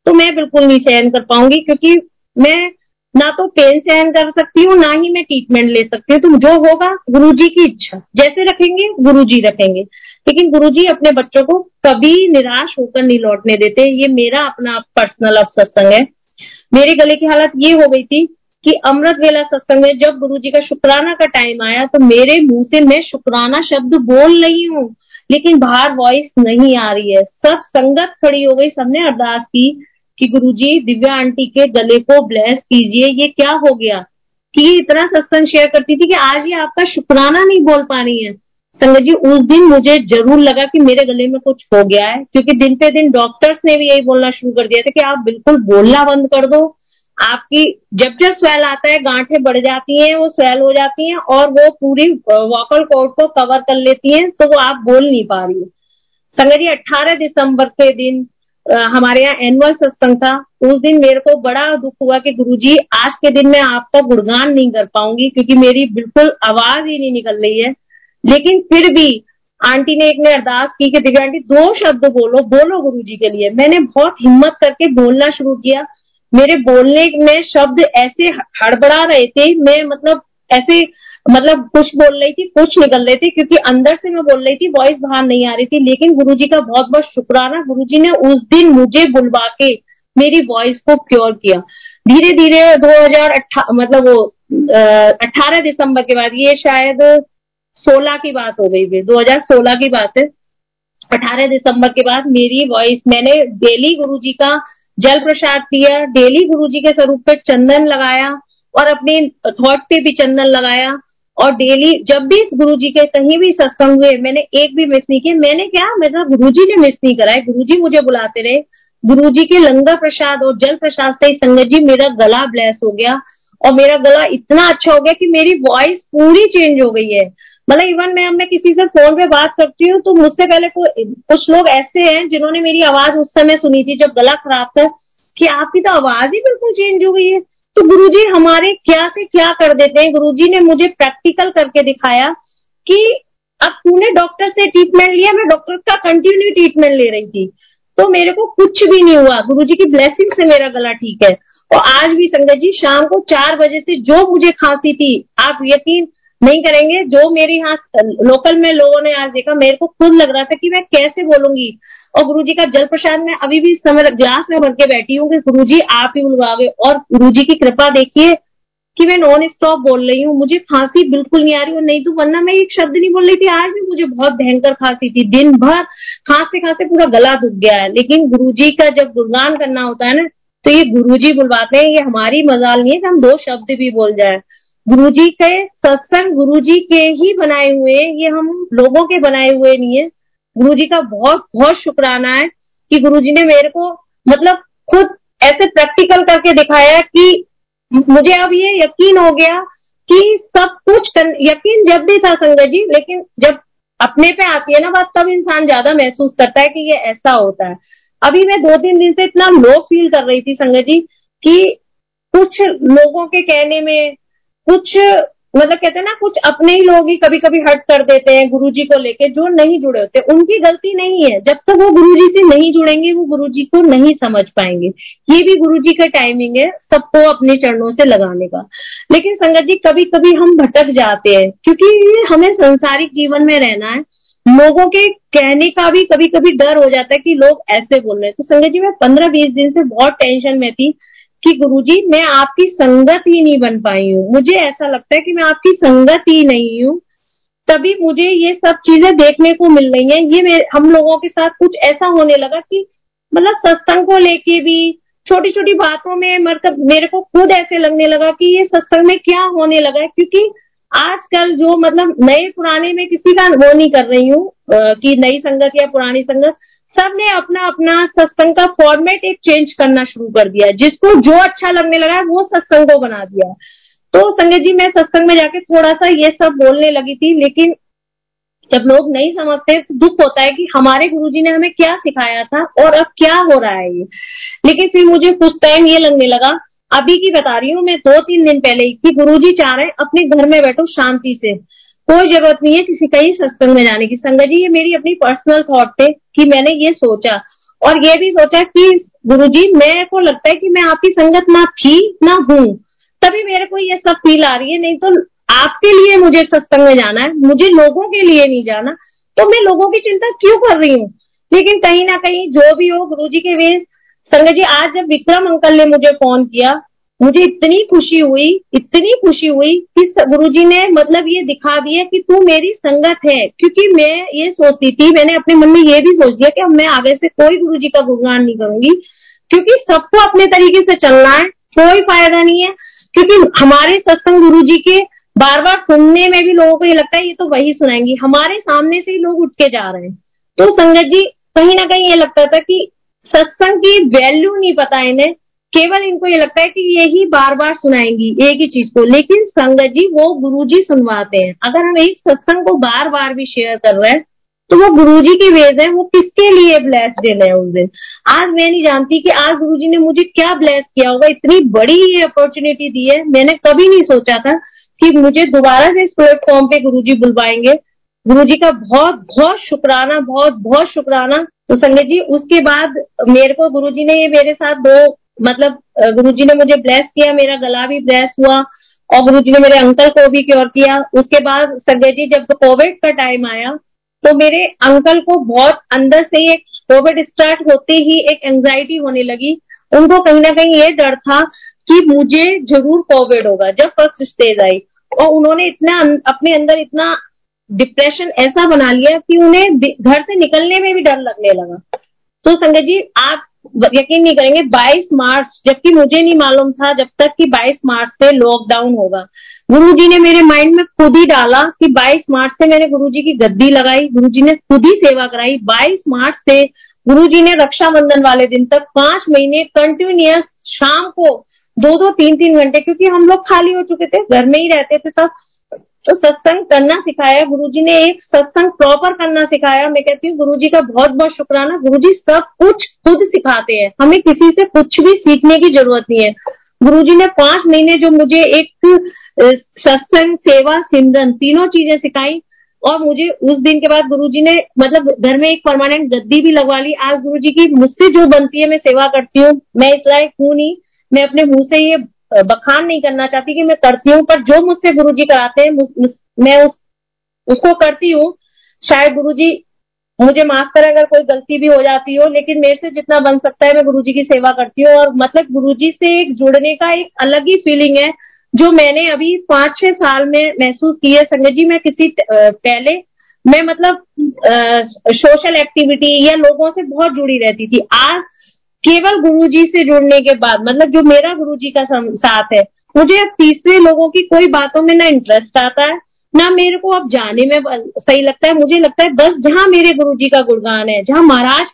तो मैं बिल्कुल नहीं सहन कर पाऊँगी, क्योंकि मैं ना तो पेन सहन कर सकती हूँ, ना ही मैं ट्रीटमेंट ले सकती हूँ। तो जो होगा गुरु जी की इच्छा। जैसे रखेंगे गुरु जी रखेंगे। लेकिन गुरु जी अपने बच्चों को कभी निराश होकर नहीं लौटने देते। ये मेरा अपना पर्सनल अब सत्संग है। मेरे गले की हालत ये हो गई थी कि अमृत वेला सत्संग में जब गुरु जी का शुक्राना का टाइम आया तो मेरे मुँह से मैं शुक्राना शब्द बोल रही हूँ, लेकिन बाहर वॉइस नहीं आ रही है। सब संगत खड़ी हो गई। सबने अरदास की कि गुरु जी दिव्या आंटी के गले को ब्लेस कीजिए। ये क्या हो गया? कि ये इतना सत्संग शेयर करती थी कि आज ये आपका शुक्राना नहीं बोल पा रही है। संगत जी, उस दिन मुझे ज़रूर लगा कि मेरे गले में कुछ हो गया है, क्योंकि दिन पे दिन डॉक्टर्स ने भी यही बोलना शुरू कर दिया था कि आप बिल्कुल बोलना बंद कर दो। आपकी, जब जब स्वेल आता है, गांठें बढ़ जाती हैं, वो स्वेल हो जाती हैं और वो पूरी वॉकल कोड को कवर कर लेती हैं तो वो आप बोल नहीं पा रही संगत जी अट्ठारह दिसंबर के दिन हमारे यहाँ एनुअल सत्संग था। उस दिन मेरे को बड़ा दुख हुआ कि गुरुजी, आज के दिन मैं आपका गुणगान नहीं कर पाऊँगी, क्योंकि मेरी बिल्कुल आवाज़ ही नहीं निकल रही है। लेकिन फिर भी आंटी ने एक ने अरदास की कि दिव्या आंटी, दो शब्द बोलो बोलो गुरु जी के लिए। मैंने बहुत हिम्मत करके बोलना शुरू किया। मेरे बोलने में शब्द ऐसे हड़बड़ा रहे थे, मैं मतलब ऐसे मतलब कुछ बोल रही थी, कुछ निकल रहे थे, क्योंकि अंदर से मैं बोल रही थी वॉइस बाहर नहीं आ रही थी। लेकिन गुरु जी का बहुत बहुत शुक्राना। गुरु जी ने उस दिन मुझे बुलवा के मेरी वॉइस को प्योर किया। धीरे धीरे दो हज़ार मतलब वो अठारह दिसंबर के बाद, ये शायद सोलह की बात हो गई हज़ार सोलह की बात है। अठारह दिसंबर के बाद मेरी वॉइस मैंने डेली गुरु जी का जल प्रसाद पिया, डेली गुरु जी के स्वरूप पे चंदन लगाया और अपने थॉट पे भी चंदन लगाया और डेली जब भी गुरु जी के कहीं भी सत्संग हुए, मैंने एक भी मिस नहीं किया। मैंने क्या? मतलब गुरु जी ने मिस नहीं कराए गुरु जी मुझे बुलाते रहे। गुरु जी के लंगर प्रसाद और जल प्रसाद से संगत जी, मेरा गला ब्लेस हो गया और मेरा गला इतना अच्छा हो गया कि मेरी वॉइस पूरी चेंज हो गई है। मतलब इवन मैं मैं किसी से फ़ोन पे बात करती हूँ तो मुझसे पहले को, कुछ लोग ऐसे हैं जिन्होंने मेरी आवाज़ उस समय सुनी थी जब गला खराब था कि आपकी तो आवाज़ ही बिल्कुल चेंज हो गई है। तो गुरुजी हमारे क्या से क्या कर देते हैं? गुरुजी ने मुझे प्रैक्टिकल करके दिखाया कि अब तूने डॉक्टर से ट्रीटमेंट लिया मैं डॉक्टर का कंटिन्यू ट्रीटमेंट ले रही थी। तो मेरे को कुछ भी नहीं हुआ। गुरु जी की ब्लेसिंग से मेरा गला ठीक है। और आज भी संगत जी शाम को चार बजे से जो मुझे खांसी थी आप यकीन नहीं करेंगे। जो मेरे यहाँ लोकल में लोगों ने आज देखा, मेरे को खुद लग रहा था कि मैं कैसे बोलूँगी। और गुरु जी का जल प्रसाद में अभी भी समय ग्लास में भर के बैठी हूँ कि गुरु जी आप ही बुलवावे। और गुरु जी की कृपा देखिए कि मैं नॉन स्टॉप बोल रही हूँ। मुझे खांसी बिल्कुल नहीं आ रही और नहीं तो वरना मैं एक शब्द नहीं बोल रही थी। आज भी मुझे बहुत भयंकर खांसी थी। दिन भर खांसते खांसते पूरा गला दुख गया है। लेकिन गुरु जी का जब गुणगान करना होता है ना तो ये गुरु जी बुलवाते हैं। ये हमारी मजाल नहीं है कि हम दो शब्द भी बोल जाए। गुरु जी के सत्संग गुरु जी के ही बनाए हुए ये हम लोगों के बनाए हुए नहीं है। गुरु जी का बहुत बहुत शुक्राना है कि गुरु जी ने मेरे को मतलब खुद ऐसे प्रैक्टिकल करके दिखाया कि मुझे अब ये यकीन हो गया कि सब कुछ कर, यकीन जब भी था संगत जी लेकिन जब अपने पे आती है ना बात तब इंसान ज़्यादा महसूस करता है कि ये ऐसा होता है। अभी मैं दो तीन दिन से इतना लो फील कर रही थी संगत जी कि कुछ लोगों के कहने में कुछ मतलब कहते हैं ना, कुछ अपने ही लोग ही कभी कभी हट कर देते हैं गुरु जी को लेके जो नहीं जुड़े होते। उनकी गलती नहीं है। जब तक वो गुरु जी से नहीं जुड़ेंगे, वो गुरु जी को नहीं समझ पाएँगे। ये भी गुरु जी का टाइमिंग है सबको अपने चरणों से लगाने का। लेकिन संगत जी कभी कभी हम भटक जाते हैं, क्योंकि हमें संसारिक जीवन में रहना है। लोगों के कहने का भी कभी कभी डर हो जाता है कि लोग ऐसे बोल रहे हैं। तो संगत जी, मैं पंद्रह बीस दिन से बहुत टेंशन में थी। कि गुरुजी, मैं आपकी संगत ही नहीं बन पाई हूँ। मुझे ऐसा लगता है कि मैं आपकी संगत ही नहीं हूँ। तभी मुझे ये सब चीज़ें देखने को मिल रही हैं। ये हम लोगों के साथ कुछ ऐसा होने लगा कि मतलब सत्संग को लेके भी छोटी छोटी बातों में मतलब मेरे को खुद ऐसे लगने लगा कि ये सत्संग में क्या होने लगा है? क्योंकि आजकल जो मतलब नए पुराने में किसी का वो नहीं कर रही हूँ कि नई संगत या पुरानी संगत। सबने अपना अपना सत्संग का फॉर्मेट एक चेंज करना शुरू कर दिया। जिसको जो अच्छा लगने लगा वो सत्संग को बना दिया। तो संगत जी, मैं सत्संग में जाके थोड़ा सा ये सब बोलने लगी थी, लेकिन जब लोग नहीं समझते तो दुख होता है कि हमारे गुरुजी ने हमें क्या सिखाया था और अब क्या हो रहा है ये। लेकिन फिर मुझे कुछ टाइम ये लगने लगा। अभी की बता रही हूँ, मैं दो तीन दिन पहले ही कि गुरुजी चाह रहे अपने घर में बैठो शांति से। कोई ज़रूरत नहीं है किसी कहीं सत्संग में जाने की। संगत जी, ये मेरी अपनी पर्सनल थॉट थे कि मैंने ये सोचा। और ये भी सोचा कि गुरु जी, मेरे को लगता है कि मैं आपकी संगत ना थी ना हूँ। तभी मेरे को ये सब फील आ रही है। नहीं तो आपके लिए मुझे सत्संग में जाना है, मुझे लोगों के लिए नहीं जाना। तो मैं लोगों की चिंता क्यों कर रही हूँ? लेकिन कहीं ना कहीं जो भी हो, गुरु जी के वे संगत जी, आज जब विक्रम अंकल ने मुझे फ़ोन किया मुझे इतनी खुशी हुई, इतनी खुशी हुई कि गुरुजी ने मतलब ये दिखा दिया कि तू मेरी संगत है। क्योंकि मैं ये सोचती थी, मैंने अपने मन में ये भी सोच दिया कि अब मैं आगे से कोई गुरुजी का गुणगान नहीं करूँगी। क्योंकि सबको अपने तरीके से चलना है, कोई फ़ायदा नहीं है। क्योंकि हमारे सत्संग गुरु जी के बार बार सुनने में भी लोगों को ये लगता है, ये तो वही सुनाएँगी। हमारे सामने से ही लोग उठ के जा रहे हैं। तो संगत जी, कहीं ना कहीं ये लगता था कि सत्संग की वैल्यू नहीं पता इन्हें। केवल इनको ये लगता है कि यही बार बार सुनाएँगी, एक ही चीज़ को। लेकिन संगत जी, वो गुरु जी सुनवाते हैं। अगर हम एक सत्संग को बार बार भी शेयर कर रहे हैं तो वो गुरु जी की वेज है, वो किसके लिए ब्लेस डे है उस दिन? आज मैं नहीं जानती कि आज गुरु जी ने मुझे क्या ब्लेस किया होगा। इतनी बड़ी ये अपॉर्चुनिटी दी है। मैंने कभी नहीं सोचा था कि मुझे दोबारा से इस प्लेटफॉर्म पे गुरु जी बुलवाएँगे। गुरु जी का बहुत बहुत शुक्राना, बहुत बहुत शुक्राना। तो संगत जी, उसके बाद मेरे को गुरु जी ने ये मेरे साथ दो मतलब गुरु जी ने मुझे ब्लेस किया, मेरा गला भी ब्लेस हुआ और गुरुजी ने मेरे अंकल को भी क्योर किया। उसके बाद संजय जी, जब कोविड का टाइम आया तो मेरे अंकल को बहुत अंदर से एक कोविड स्टार्ट होते ही एक एंजाइटी होने लगी। उनको कहीं ना कहीं ये डर था कि मुझे ज़रूर कोविड होगा, जब फ़र्स्ट स्टेज आई। और उन्होंने इतना अपने अंदर इतना डिप्रेशन ऐसा बना लिया कि उन्हें घर से निकलने में भी डर लगने लगा। तो संजय जी, आप यकीन नहीं करेंगे 22 मार्च, जबकि मुझे नहीं मालूम था जब तक कि 22 मार्च से लॉकडाउन होगा। गुरु जी ने मेरे माइंड में खुद ही डाला कि 22 मार्च से मैंने गुरु जी की गद्दी लगाई गुरु जी ने खुद ही सेवा कराई। 22 मार्च से गुरु जी ने रक्षाबंधन वाले दिन तक पाँच महीने कंटिन्यूस शाम को दो दो तीन तीन घंटे, क्योंकि हम लोग खाली हो चुके थे, घर में ही रहते थे सब। तो सत्संग करना सिखाया, गुरुजी ने एक सत्संग प्रॉपर करना सिखाया। मैं कहती हूँ, गुरुजी का बहुत बहुत शुक्राना। गुरुजी सब कुछ खुद सिखाते हैं। हमें किसी से कुछ भी सीखने की ज़रूरत नहीं है। गुरुजी ने पाँच महीने जो मुझे एक सत्संग, सेवा, सिमरन, तीनों चीज़ें सिखाई और मुझे उस दिन के बाद गुरुजी ने मतलब घर में एक परमानेंट गद्दी भी लगवा ली। आज गुरुजी की मुझसे जो बनती है, मैं सेवा करती हूँ। मैं इस लायक हूँ नहीं। मैं अपने मुँह से ये बखान नहीं करना चाहती कि मैं करती हूँ पर जो मुझसे गुरु जी कराते हैं मैं उस, उसको करती हूँ। शायद गुरुजी मुझे माफ़ करें अगर कोई गलती भी हो जाती हो लेकिन मेरे से जितना बन सकता है मैं गुरु जी की सेवा करती हूँ। और मतलब गुरु जी से एक जुड़ने का एक अलग ही फीलिंग है जो मैंने अभी पाँच छह साल में महसूस की है। संजय जी मैं किसी पहले मैं मतलब सोशल एक्टिविटी या लोगों से बहुत जुड़ी रहती थी। आज केवल गुरुजी से जुड़ने के बाद मतलब जो मेरा गुरुजी का साथ है, मुझे अब तीसरे लोगों की कोई बातों में ना इंटरेस्ट आता है, ना मेरे को अब जाने में सही लगता है। मुझे लगता है बस जहाँ मेरे गुरुजी का गुणगान है, जहाँ महाराज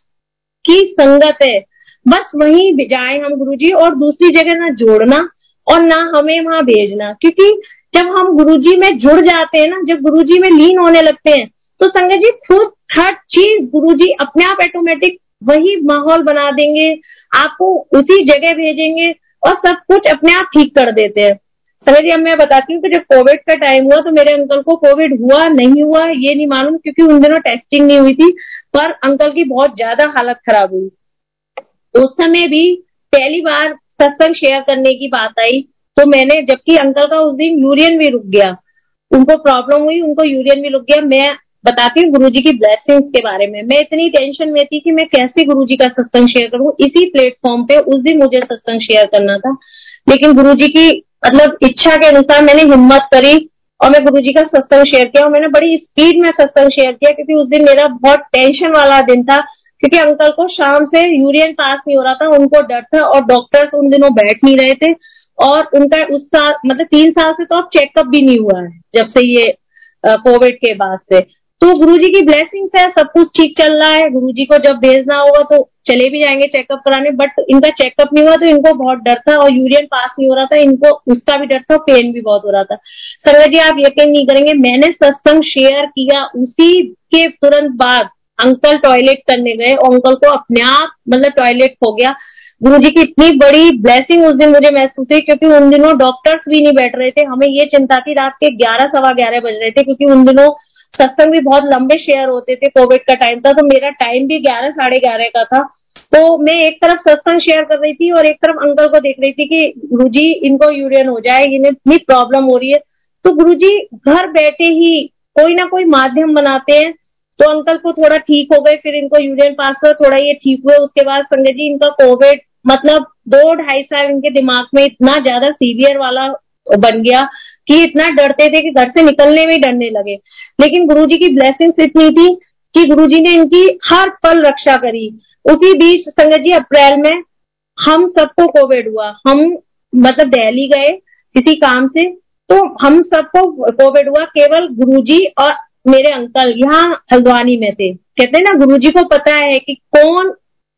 की संगत है, बस वहीं जाए हम गुरुजी और दूसरी जगह ना जोड़ना और ना हमें वहाँ भेजना। क्योंकि जब हम गुरुजी में जुड़ जाते हैं ना, जब गुरुजी में लीन होने लगते हैं तो संगत जी, खुद हर चीज़ गुरुजी अपने आप ऑटोमेटिक वही माहौल बना देंगे, आपको उसी जगह भेजेंगे और सब कुछ अपने आप ठीक कर देते हैं। अब मैं बताती हूँ कि जब कोविड का टाइम हुआ तो मेरे अंकल को कोविड हुआ, नहीं हुआ, ये नहीं मालूम, क्योंकि उन दिनों टेस्टिंग नहीं हुई थी, पर अंकल की बहुत ज़्यादा हालत खराब हुई। उस समय भी पहली बार सत्संग शेयर करने की बात आई तो मैंने, जबकि अंकल का उस दिन यूरियन भी रुक गया, उनको प्रॉब्लम हुई, उनको यूरियन भी रुक गया, मैं बताती हूँ गुरु जी की ब्लेसिंग्स के बारे में। मैं इतनी टेंशन में थी कि मैं कैसे गुरु जी का सत्संग शेयर करूँ? इसी प्लेटफॉर्म पे उस दिन मुझे सत्संग शेयर करना था। लेकिन गुरु जी की मतलब इच्छा के अनुसार मैंने हिम्मत करी और मैं गुरु जी का सत्संग शेयर किया और मैंने बड़ी स्पीड में सत्संग शेयर किया क्योंकि उस दिन मेरा बहुत टेंशन वाला दिन था क्योंकि अंकल को शाम से यूरियन पास नहीं हो रहा था, उनको डर था और डॉक्टर्स उन दिनों बैठ नहीं रहे थे। और उनका उस साल मतलब तीन साल से तो अब चेकअप भी नहीं हुआ है जब से ये कोविड के बाद से। तो गुरु जी की ब्लेसिंग है, सब कुछ ठीक चल रहा है। गुरु जी को जब भेजना होगा तो चले भी जाएँगे चेकअप कराने बट इनका चेकअप नहीं हुआ तो इनको बहुत डर था और यूरियन पास नहीं हो रहा था। इनको उसका भी डर था पेन भी बहुत हो रहा था। संगत जी, आप यकीन नहीं करेंगे, मैंने सत्संग शेयर किया उसी के तुरंत बाद अंकल टॉयलेट करने गए और अंकल को अपने आप मतलब टॉयलेट हो गया। गुरु जी की इतनी बड़ी ब्लेसिंग उस दिन मुझे महसूस हुई क्योंकि उन दिनों डॉक्टर्स भी नहीं बैठ रहे थे। हमें ये चिंता थी, रात के ग्यारह सवा ग्यारह बज रहे थे क्योंकि उन दिनों सत्संग भी बहुत लंबे शेयर होते थे कोविड का टाइम था तो मेरा टाइम भी ग्यारह, साढ़े ग्यारह का था। तो मैं एक तरफ़ सत्संग शेयर कर रही थी और एक तरफ़ अंकल को देख रही थी कि गुरु जी इनको यूरियन हो जाए, इन्हें इतनी प्रॉब्लम हो रही है। तो गुरु जी घर बैठे ही कोई ना कोई माध्यम बनाते हैं। तो अंकल को थोड़ा ठीक हो गए, फिर इनको यूरियन पास हुआ थोड़ा ये ठीक हुए उसके बाद संजय जी, इनका कोविड मतलब दो, ढाई साल इनके दिमाग में इतना ज़्यादा सीवियर वाला बन गया कि इतना डरते थे कि घर से निकलने में डरने लगे। लेकिन गुरु जी की ब्लेसिंग इतनी थी कि गुरु जी ने इनकी हर पल रक्षा करी। उसी बीच संगत जी, अप्रैल में हम सबको कोविड हुआ। हम मतलब दिल्ली गए किसी काम से तो हम सबको कोविड हुआ। केवल गुरुजी और मेरे अंकल यहाँ हल्द्वानी में थे। कहते हैं ना, गुरुजी को पता है कि कौन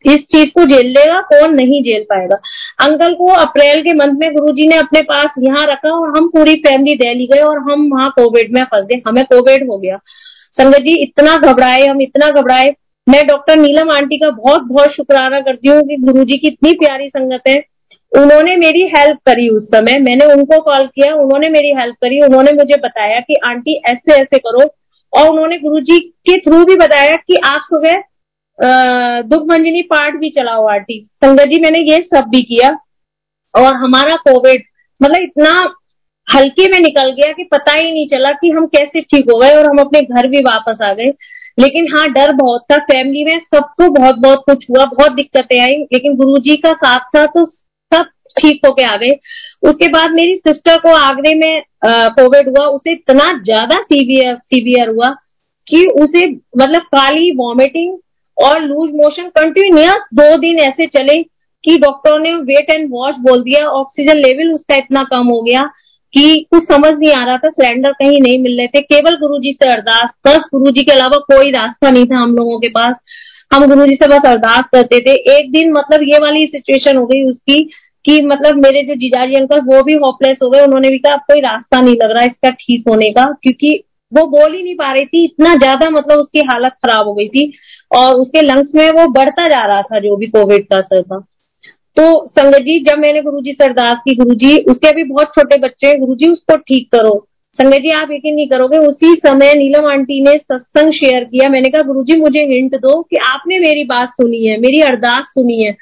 इस चीज़ को झेल लेगा, कौन नहीं झेल पाएगा। अंकल को अप्रैल के मंथ में गुरुजी ने अपने पास यहाँ रखा और हम पूरी फैमिली दिल्ली गए और हम वहाँ कोविड में फंस गए। हमें कोविड हो गया। संगत जी, इतना घबराए, हम इतना घबराए। मैं डॉक्टर नीलम आंटी का बहुत बहुत शुक्राना करती हूँ कि गुरुजी की इतनी प्यारी संगत है। उन्होंने मेरी हेल्प करी उस समय। मैंने उनको कॉल किया, उन्होंने मेरी हेल्प करी, उन्होंने मुझे बताया कि आंटी ऐसे ऐसे करो। और उन्होंने गुरुजी के थ्रू भी बताया कि आप सुबह दुख मंजनी पाठ भी चलाओ आरती संगत जी, मैंने ये सब भी किया और हमारा कोविड मतलब इतना हल्के में निकल गया कि पता ही नहीं चला कि हम कैसे ठीक हो गए और हम अपने घर भी वापस आ गए। लेकिन हाँ डर बहुत था फैमिली में सबको बहुत बहुत कुछ हुआ, बहुत दिक्कतें आई, लेकिन गुरु जी का साथ था तो सब ठीक होके आ गए। उसके बाद मेरी सिस्टर को आगरे में कोविड हुआ, उसे इतना ज़्यादा सीवियर सीवियर हुआ कि उसे मतलब काली वॉमिटिंग और लूज मोशन कंटिन्यूस दो दिन ऐसे चले कि डॉक्टरों ने वेट एंड वॉश बोल दिया ऑक्सीजन लेवल उसका इतना कम हो गया कि कुछ समझ नहीं आ रहा था सिलेंडर कहीं नहीं मिल रहे थे। केवल गुरु जी से अरदास, बस गुरु जी के अलावा कोई रास्ता नहीं था हम लोगों के पास। हम गुरु जी से बस अरदास करते थे। एक दिन मतलब ये वाली सिचुएशन हो गई उसकी कि मतलब मेरे जो जीजाजी अंकल, वो भी होपलेस हो गए। उन्होंने भी कहा कोई रास्ता नहीं लग रहा इसका ठीक होने का, क्योंकि वो बोल ही नहीं पा रही थी, इतना ज़्यादा मतलब उसकी हालत खराब हो गई थी और उसके लंग्स में वो बढ़ता जा रहा था जो भी कोविड का असर था। तो संगत जी, जब मैंने गुरुजी से अरदास की गुरु जी उसके अभी बहुत छोटे बच्चे हैं गुरु जी उसको ठीक करो। संगत जी, आप यकीन नहीं करोगे, उसी समय नीलम आंटी ने सत्संग शेयर किया। मैंने कहा गुरु जी मुझे हिंट दो कि आपने मेरी बात सुनी है, मेरी अरदास सुनी है।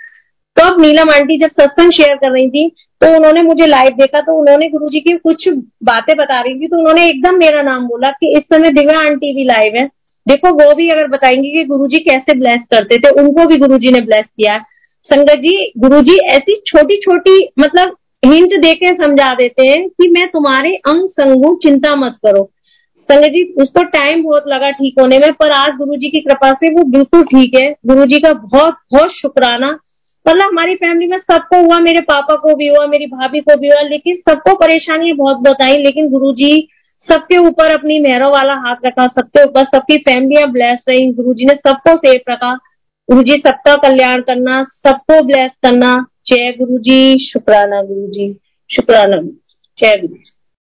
तो अब नीलम आंटी जब सत्संग शेयर कर रही थी तो उन्होंने मुझे लाइव देखा तो उन्होंने गुरु जी की कुछ बातें बता रही थी तो उन्होंने एकदम मेरा नाम बोला कि इस समय दिव्या आंटी भी लाइव है। देखो, वो भी अगर बताएँगे कि गुरुजी कैसे ब्लेस करते थे, उनको भी गुरुजी ने ब्लेस किया संगत जी, गुरुजी ऐसी छोटी छोटी मतलब हिंट देके समझा देते हैं कि मैं तुम्हारे अंग संग चिंता मत करो। संगत जी, उसको टाइम बहुत लगा ठीक होने में, पर आज गुरु जी की कृपा से वो बिल्कुल ठीक है। गुरु जी का बहुत बहुत शुक्राना मतलब हमारी फैमिली में सबको हुआ, मेरे पापा को भी हुआ, मेरी भाभी को भी हुआ, लेकिन सबको परेशानी बहुत बहुत आई लेकिन गुरु जी सबके ऊपर अपनी मेहरों वाला हाथ रखा, सबके ऊपर सबकी फैमिलियाँ ब्लेस रही गुरु जी ने सबको सेफ़ रखा। गुरु जी सबका कल्याण करना, सबको ब्लेस करना। जय गुरु जी शुक्राना गुरु जी शुक्राना। जय गुरु जी